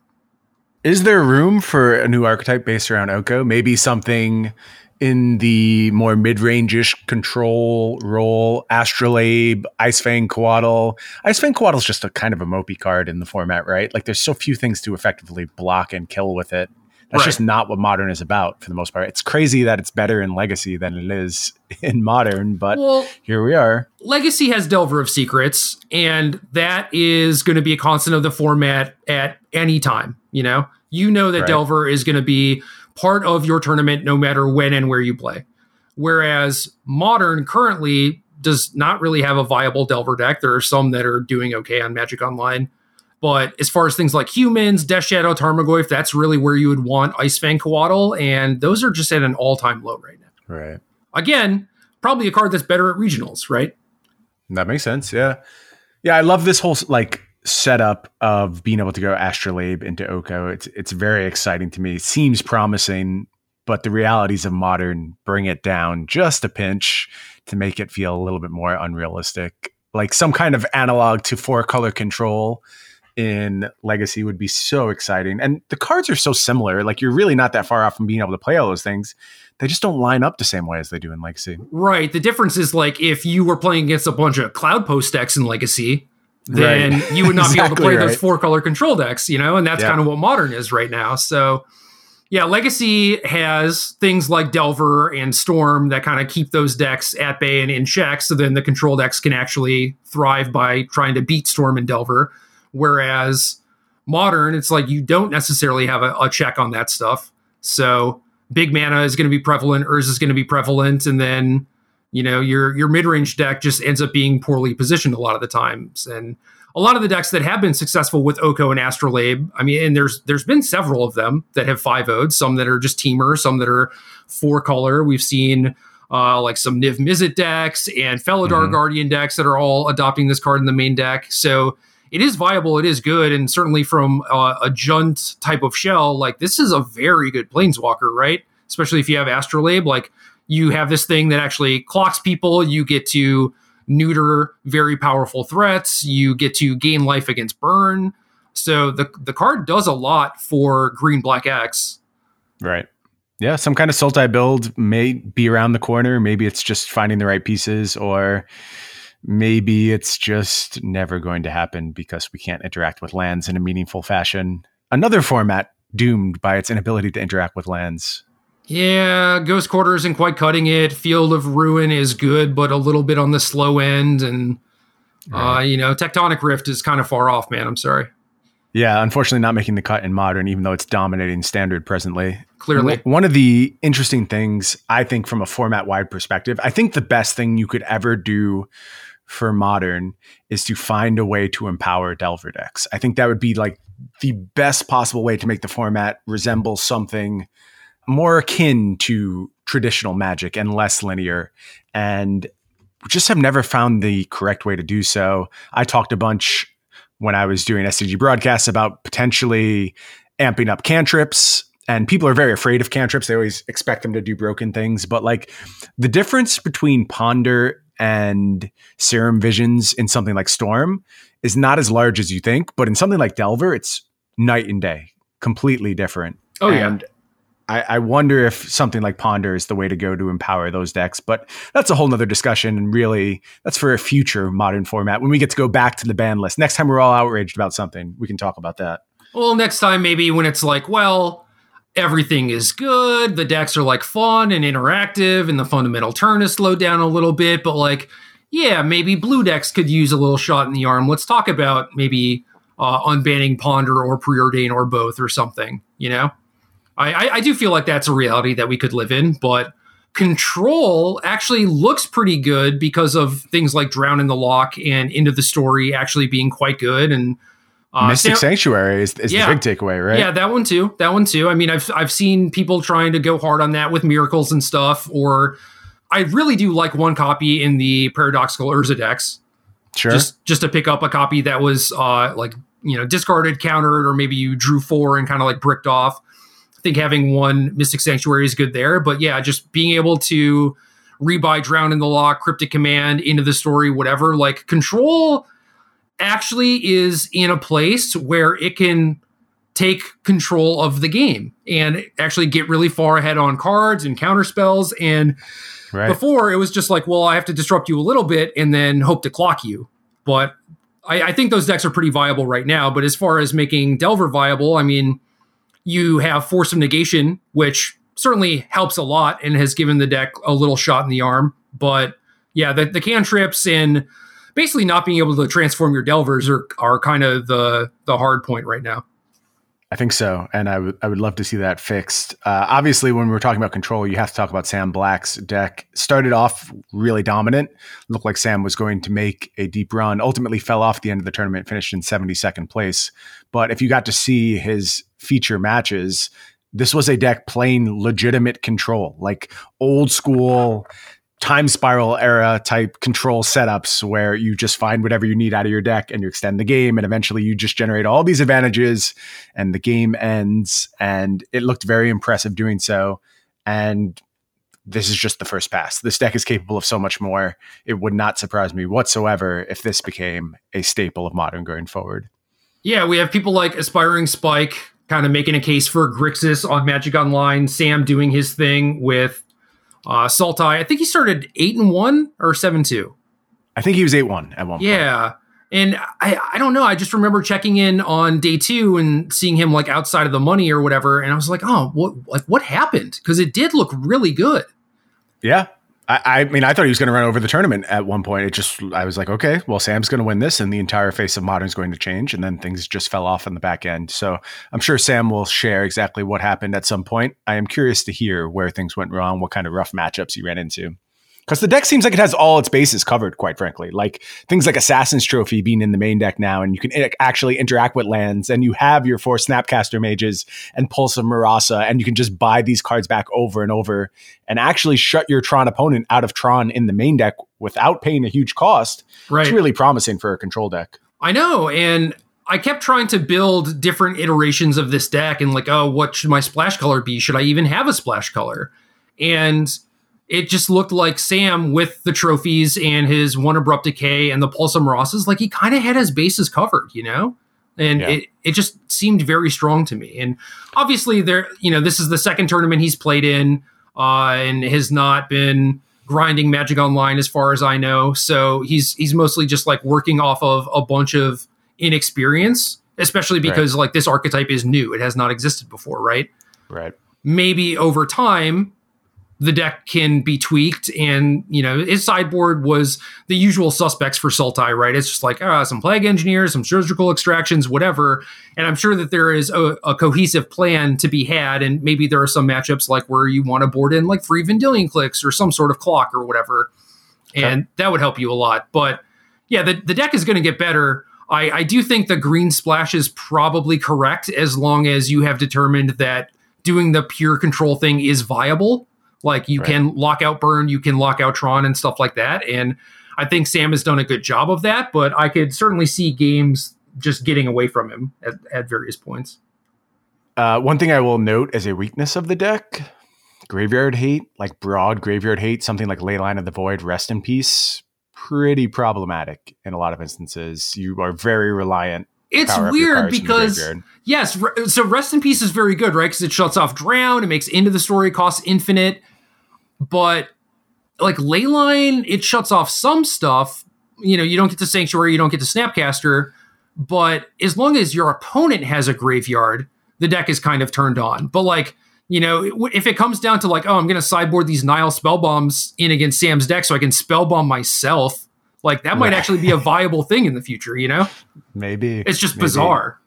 Is there room for a new archetype based around Oko? Maybe something in the more mid-range-ish control role, Astrolabe, Icefang Coatl. Icefang is just a kind of a mopey card in the format, right? Like there's so few things to effectively block and kill with it. That's right. just not what modern is about for the most part. It's crazy that it's better in legacy than it is in modern, but well, here we are. Legacy has Delver of Secrets, and that is going to be a constant of the format at any time. You know, you know that right. Delver is going to be part of your tournament no matter when and where you play. Whereas modern currently does not really have a viable Delver deck. There are some that are doing okay on Magic Online. But as far as things like humans, Death Shadow, Tarmogoyf, that's really where you would want Icefang Coatl, and those are just at an all-time low right now. Right. Again, probably a card that's better at regionals, right? That makes sense. Yeah. Yeah, I love this whole like setup of being able to go Astrolabe into Oko. It's it's very exciting to me. It seems promising, but the realities of modern bring it down just a pinch to make it feel a little bit more unrealistic. Like some kind of analog to four color control in Legacy would be so exciting. And the cards are so similar. Like you're really not that far off from being able to play all those things. They just don't line up the same way as they do in Legacy. Right. The difference is like if you were playing against a bunch of Cloud Post decks in Legacy, then right. you would not exactly be able to play right. those four color control decks, you know, and that's yeah. kind of what modern is right now. So yeah, Legacy has things like Delver and Storm that kind of keep those decks at bay and in check. So then the control decks can actually thrive by trying to beat Storm and Delver. Whereas modern, it's like you don't necessarily have a, a check on that stuff. So big mana is going to be prevalent, Urza is going to be prevalent, and then you know, your your mid range deck just ends up being poorly positioned a lot of the times. And a lot of the decks that have been successful with Oko and Astrolabe, I mean, and there's there's been several of them that have five would some that are just Temur, some that are four color. We've seen uh, like some Niv Mizzet decks and Felidar mm-hmm. Guardian decks that are all adopting this card in the main deck. So it is viable, it is good, and certainly from uh, a Jund type of shell, like this is a very good Planeswalker, right? Especially if you have Astrolabe, like you have this thing that actually clocks people. You get to neuter very powerful threats. You get to gain life against burn. So the the card does a lot for green black X. Right. Yeah, some kind of Sultai build may be around the corner. Maybe it's just finding the right pieces, or maybe it's just never going to happen because we can't interact with lands in a meaningful fashion. Another format doomed by its inability to interact with lands. Yeah, Ghost Quarter isn't quite cutting it. Field of Ruin is good, but a little bit on the slow end. And, uh, right. uh, you know, Tectonic Rift is kind of far off, man. I'm sorry. Yeah, unfortunately, not making the cut in modern, even though it's dominating standard presently. Clearly. One of the interesting things, I think, from a format wide perspective, I think the best thing you could ever do for modern is to find a way to empower Delver decks. I think that would be like the best possible way to make the format resemble something more akin to traditional magic and less linear. And just have never found the correct way to do so. I talked a bunch when I was doing SCG broadcasts about potentially amping up cantrips. And people are very afraid of cantrips. They always expect them to do broken things. But like the difference between Ponder and Serum Visions in something like Storm is not as large as you think. But in something like Delver, it's night and day, completely different. Oh, and yeah. I, I, wonder if something like Ponder is the way to go to empower those decks, but that's a whole nother discussion. And really, that's for a future modern format when we get to go back to the ban list. Next time we're all outraged about something, we can talk about that. Well, next time, maybe when it's like, well, everything is good, the decks are like fun and interactive, and the fundamental turn is slowed down a little bit, but like, yeah, maybe blue decks could use a little shot in the arm. Let's talk about maybe uh, unbanning Ponder or Preordain or both or something, you know? I, I do feel like that's a reality that we could live in, but control actually looks pretty good because of things like drown in the loch and into the story actually being quite good and uh, mystic Sam- sanctuary is, is yeah. the big takeaway right yeah that one too that one too i mean i've i've seen people trying to go hard on that with miracles and stuff or i really do like one copy in the paradoxical urza decks sure just just to pick up a copy that was uh like you know discarded countered or maybe you drew four and kind of like bricked off I think having one Mystic Sanctuary is good there. But yeah, just being able to rebuy Drown in the Loch, Cryptic Command, into the story, whatever, like control actually is in a place where it can take control of the game and actually get really far ahead on cards and counter spells. And right. before it was just like, well, I have to disrupt you a little bit and then hope to clock you. But I, I think those decks are pretty viable right now. But as far as making Delver viable, I mean, you have Force of Negation, which certainly helps a lot and has given the deck a little shot in the arm. But yeah, the, the cantrips and basically not being able to transform your Delvers are, are kind of the, the hard point right now. I think so, and I would I would love to see that fixed. Uh, obviously, when we're talking about control, you have to talk about Sam Black's deck. Started off really dominant, looked like Sam was going to make a deep run. Ultimately, fell off the end of the tournament, finished in seventy second place. But if you got to see his feature matches, this was a deck playing legitimate control, like old school time spiral era type control setups where you just find whatever you need out of your deck and you extend the game and eventually you just generate all these advantages and the game ends and it looked very impressive doing so and this is just the first pass. This deck is capable of so much more. It would not surprise me whatsoever if this became a staple of modern going forward. Yeah, we have people like Aspiring Spike kind of making a case for Grixis on Magic Online, Sam doing his thing with uh, Sultai, I think he started eight and one or seven two. I think he was eight one at one. Yeah, point. and I I don't know. I just remember checking in on day two and seeing him like outside of the money or whatever, and I was like, oh, what like what happened? Because it did look really good. Yeah, I, I, mean, I thought he was going to run over the tournament at one point. It just, I was like, okay, well, Sam's going to win this, and the entire face of modern is going to change, and then things just fell off in the back end. So I'm sure Sam will share exactly what happened at some point. I am curious to hear where things went wrong, what kind of rough matchups he ran into. Because the deck seems like it has all its bases covered, quite frankly. Like things like Assassin's Trophy being in the main deck now, and you can actually interact with lands, and you have your four Snapcaster Mages and Pulse of Murasa, and you can just buy these cards back over and over and actually shut your Tron opponent out of Tron in the main deck without paying a huge cost. Right. It's really promising for a control deck. I know. And I kept trying to build different iterations of this deck and like, oh, what should my splash color be? Should I even have a splash color? And it just looked like Sam with the trophies and his one abrupt decay and the Pulse of Murasas, like he kind of had his bases covered, you know? And yeah. it, it just seemed very strong to me. And obviously there, you know, this is the second tournament he's played in, uh, and has not been grinding Magic Online as far as I know. So he's he's mostly just like working off of a bunch of inexperience, especially because right. like this archetype is new. It has not existed before, right? Right. Maybe over time the deck can be tweaked. And you know his sideboard was the usual suspects for sultai right? It's just like uh, some plague engineers some surgical extractions whatever. And i'm sure that there is a, a, cohesive plan to be had. And maybe there are some matchups like where you want to board in like three vendilion cliques or some sort of clock or whatever. Okay. and that would help you a lot. But yeah the, the deck is going to get better. I, I do think the green splash is probably correct as long as you have determined that doing the pure control thing is viable like you right. can lock out burn, you can lock out Tron and stuff like that. And I think Sam has done a good job of that, but I could certainly see games just getting away from him at, at various points. Uh, one thing I will note as a weakness of the deck graveyard hate, like broad graveyard hate, something like Leyline of the Void, Rest in Peace, pretty problematic in a lot of instances. You are very reliant it's weird because yes, so rest in peace is very good, right? Because it shuts off drown, it makes into the story costs infinite, but like Leyline, it shuts off some stuff. You know, you don't get to sanctuary, you don't get to snapcaster, but as long as your opponent has a graveyard, the deck is kind of turned on. But like, you know, if it comes down to like, oh, I'm going to sideboard these Nihil spell bombs in against Sam's deck so I can spell bomb myself like that might actually be a viable thing in the future, you know? Maybe. It's just Maybe. bizarre.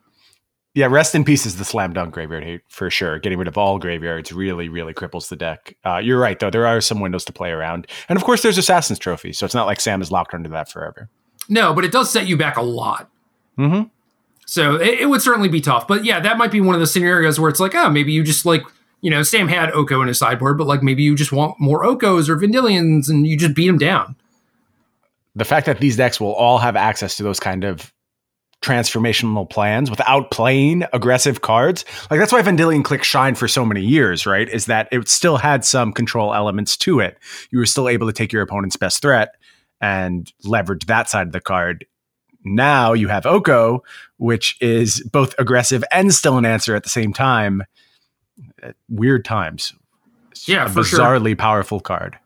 Yeah, rest in peace is the slam dunk graveyard hate for sure. Getting rid of all graveyards really, really cripples the deck. Uh, you're right, though. There are some windows to play around. And of course, there's Assassin's Trophy. So it's not like Sam is locked under that forever. No, but it does set you back a lot. Mm-hmm. So it, it would certainly be tough. But yeah, that might be one of the scenarios where it's like, oh, maybe you just like, you know, Sam had Oko in his sideboard, but like maybe you just want more Okos or Vendilions and you just beat him down the fact that these decks will all have access to those kind of transformational plans without playing aggressive cards. Like that's why Vendilion Clique shined for so many years, right? Is that it still had some control elements to it. You were still able to take your opponent's best threat and leverage that side of the card. Now you have Oko, which is both aggressive and still an answer at the same time. At weird times. Yeah, a bizarrely sure. powerful card.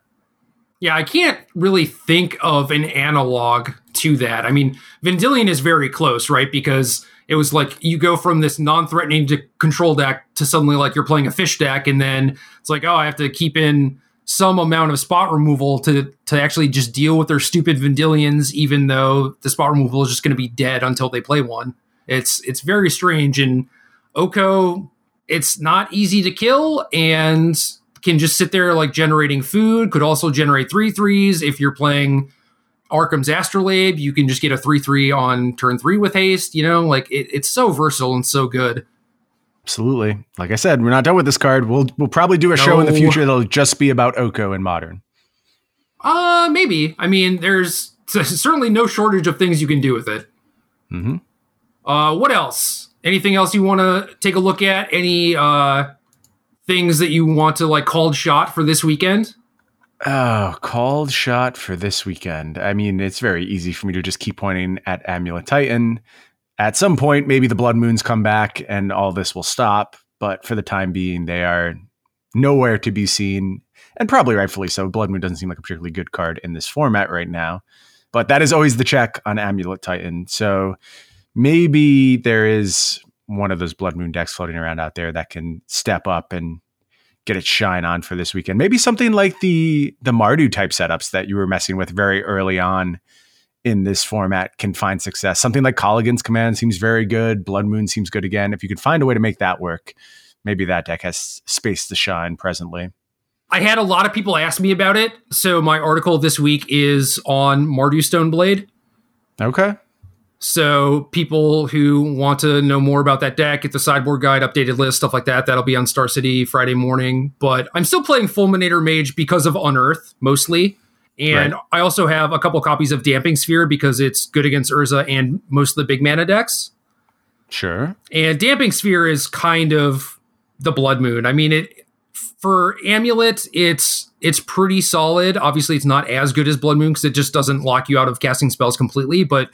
Yeah, I can't really think of an analog to that. I mean, Vendilion is very close, right? Because it was like you go from this non-threatening to control deck to suddenly like you're playing a fish deck, and then it's like, oh, I have to keep in some amount of spot removal to to actually just deal with their stupid Vendilions, even though the spot removal is just going to be dead until they play one. It's it's very strange, and Oko, it's not easy to kill, and can just sit there like generating food, could also generate three threes. If you're playing Arcum's Astrolabe, you can just get a three three on turn three with haste. You know, like it, it's so versatile and so good. Absolutely. Like I said, we're not done with this card. We'll we'll probably do a no. show in the future that'll just be about Oko and modern. Uh maybe. I mean, there's certainly no shortage of things you can do with it. Mm-hmm. Uh, what else? Anything else you want to take a look at? Any uh, things that you want to like called shot for this weekend? Oh, called shot for this weekend. I mean, it's very easy for me to just keep pointing at Amulet Titan. At some point, maybe the Blood Moons come back and all this will stop. But for the time being, they are nowhere to be seen, and probably rightfully so. Blood Moon doesn't seem like a particularly good card in this format right now. But that is always the check on Amulet Titan. So maybe there is one of those Blood Moon decks floating around out there that can step up and get its shine on for this weekend. Maybe something like the the Mardu type setups that you were messing with very early on in this format can find success. Something like Kolaghan's Command seems very good. Blood Moon seems good again. If you could find a way to make that work, maybe that deck has space to shine presently. I had a lot of people ask me about it. So my article this week is on Mardu Stoneblade. Okay. So people who want to know more about that deck, get the sideboard guide, updated list, stuff like that, that'll be on Star City Friday morning. But I'm still playing Fulminator Mage because of Unearth mostly. And right. I also have a couple copies of Damping Sphere because it's good against Urza and most of the big mana decks. Sure. And Damping Sphere is kind of the Blood Moon. I mean, it for Amulet, it's it's pretty solid. Obviously, it's not as good as Blood Moon because it just doesn't lock you out of casting spells completely. But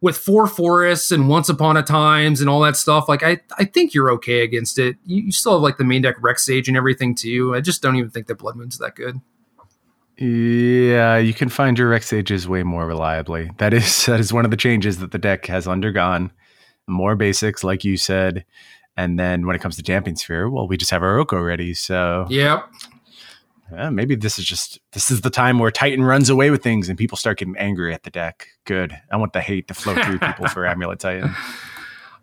with four forests and Once Upon a Times and all that stuff, like I I think you're okay against it. You, you still have like the main deck Rec Sage and everything too. I just don't even think that Blood Moon's that good. Yeah, you can find your Rec Sages way more reliably. That is that is one of the changes that the deck has undergone. More basics, like you said, and then when it comes to Damping Sphere, well, we just have our Oko ready. So yep. Yeah, maybe this is just this is the time where Titan runs away with things and people start getting angry at the deck. Good. I want the hate to flow through people for Amulet Titan.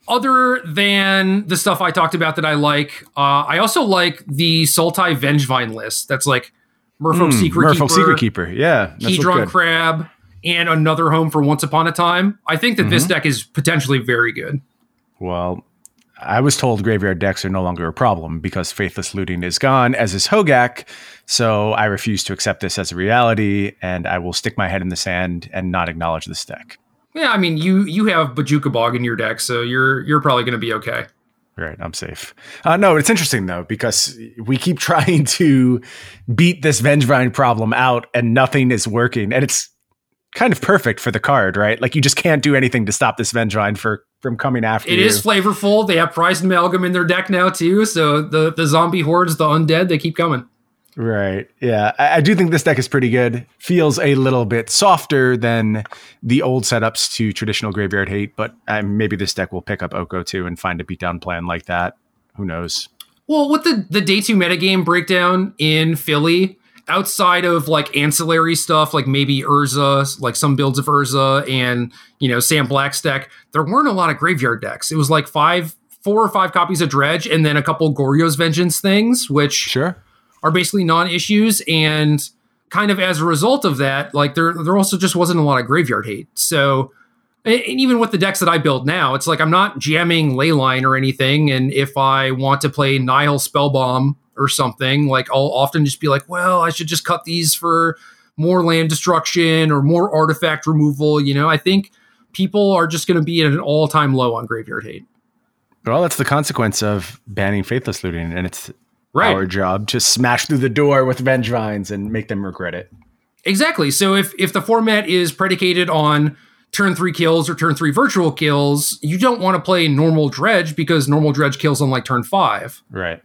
Other than the stuff I talked about that I like, uh, I also like the Sultai Vengevine list. That's like Merfolk mm, Secret Merfolk Keeper, Secret Keeper, yeah, Hedron Crab, and another home for Once Upon a Time. I think that mm-hmm. this deck is potentially very good. Well, I was told graveyard decks are no longer a problem because Faithless Looting is gone, as is Hogaak. So I refuse to accept this as a reality, and I will stick my head in the sand and not acknowledge this deck. Yeah, I mean, you you have Bojuka Bog in your deck, so you're you're probably going to be okay. Right, I'm safe. Uh, no, it's interesting though because we keep trying to beat this Vengevine problem out, and nothing is working, and it's kind of perfect for the card, right? Like you just can't do anything to stop this Vengevine for from coming after It you. is flavorful. They have Prized Amalgam in their deck now too, so the the zombie hordes, the undead, they keep coming. Right. Yeah. I, I, do think this deck is pretty good. Feels a little bit softer than the old setups to traditional graveyard hate, but uh, maybe this deck will pick up Oko too and find a beatdown plan like that. Who knows? Well, with the, the day two metagame breakdown in Philly, outside of like ancillary stuff, like maybe Urza, like some builds of Urza and, you know, Sam Black's deck, there weren't a lot of graveyard decks. It was like five, four or five copies of Dredge and then a couple Goryo's Vengeance things, which. Sure are basically non-issues and kind of as a result of that like there there also just wasn't a lot of graveyard hate so and even with the decks that I build now, it's like I'm not jamming Leyline or anything. And if I want to play Nihil Spellbomb or something, like I'll often just be like, well, I should just cut these for more land destruction or more artifact removal. You know, I think people are just going to be at an all time low on graveyard hate. Well, that's the consequence of banning faithless looting, and it's right. our job to smash through the door with Vengevines and make them regret it. Exactly. So if if the format is predicated on turn three kills or turn three virtual kills, you don't want to play normal dredge because normal dredge kills on like turn five. Right.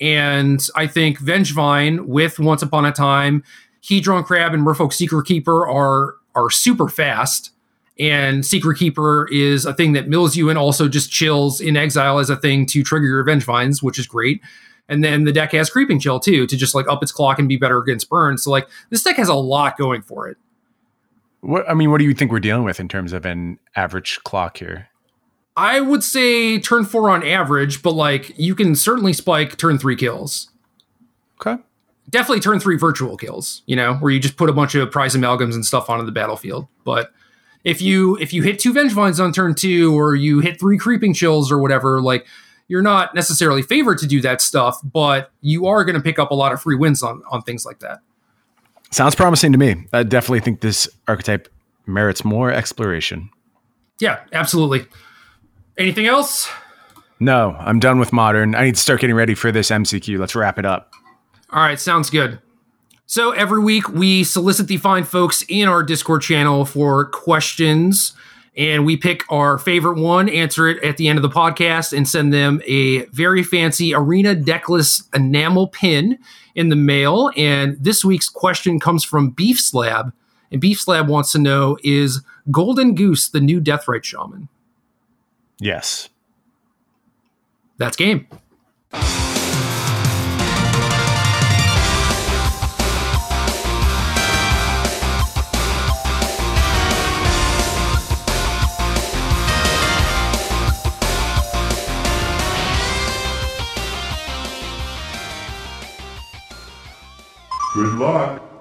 And I think Vengevine with Once Upon a Time, Hedron Crab and Merfolk Secret Keeper are are super fast. And Secret Keeper is a thing that mills you and also just chills in exile as a thing to trigger your Vengevines, which is great. And then the deck has creeping chill too to just like up its clock and be better against burns. So like this deck has a lot going for it. What I mean, what do you think we're dealing with in terms of an average clock here? I would say turn four on average, but like you can certainly spike turn three kills. Okay. Definitely turn three virtual kills, you know, where you just put a bunch of prize amalgams and stuff onto the battlefield. But if you if you hit two Vengevines on turn two, or you hit three creeping chills or whatever, like you're not necessarily favored to do that stuff, but you are going to pick up a lot of free wins on on things like that. Sounds promising to me. I definitely think this archetype merits more exploration. Yeah, absolutely. Anything else? No, I'm done with modern. I need to start getting ready for this MCQ. Let's wrap it up. All right, sounds good. So every week we solicit the fine folks in our Discord channel for questions and we pick our favorite one, answer it at the end of the podcast, and send them a very fancy Arena Deckless enamel pin in the mail. And this week's question comes from Beef Slab. And Beef Slab wants to know Is Golden Goose the new Deathrite Shaman? Yes. That's game. Good luck.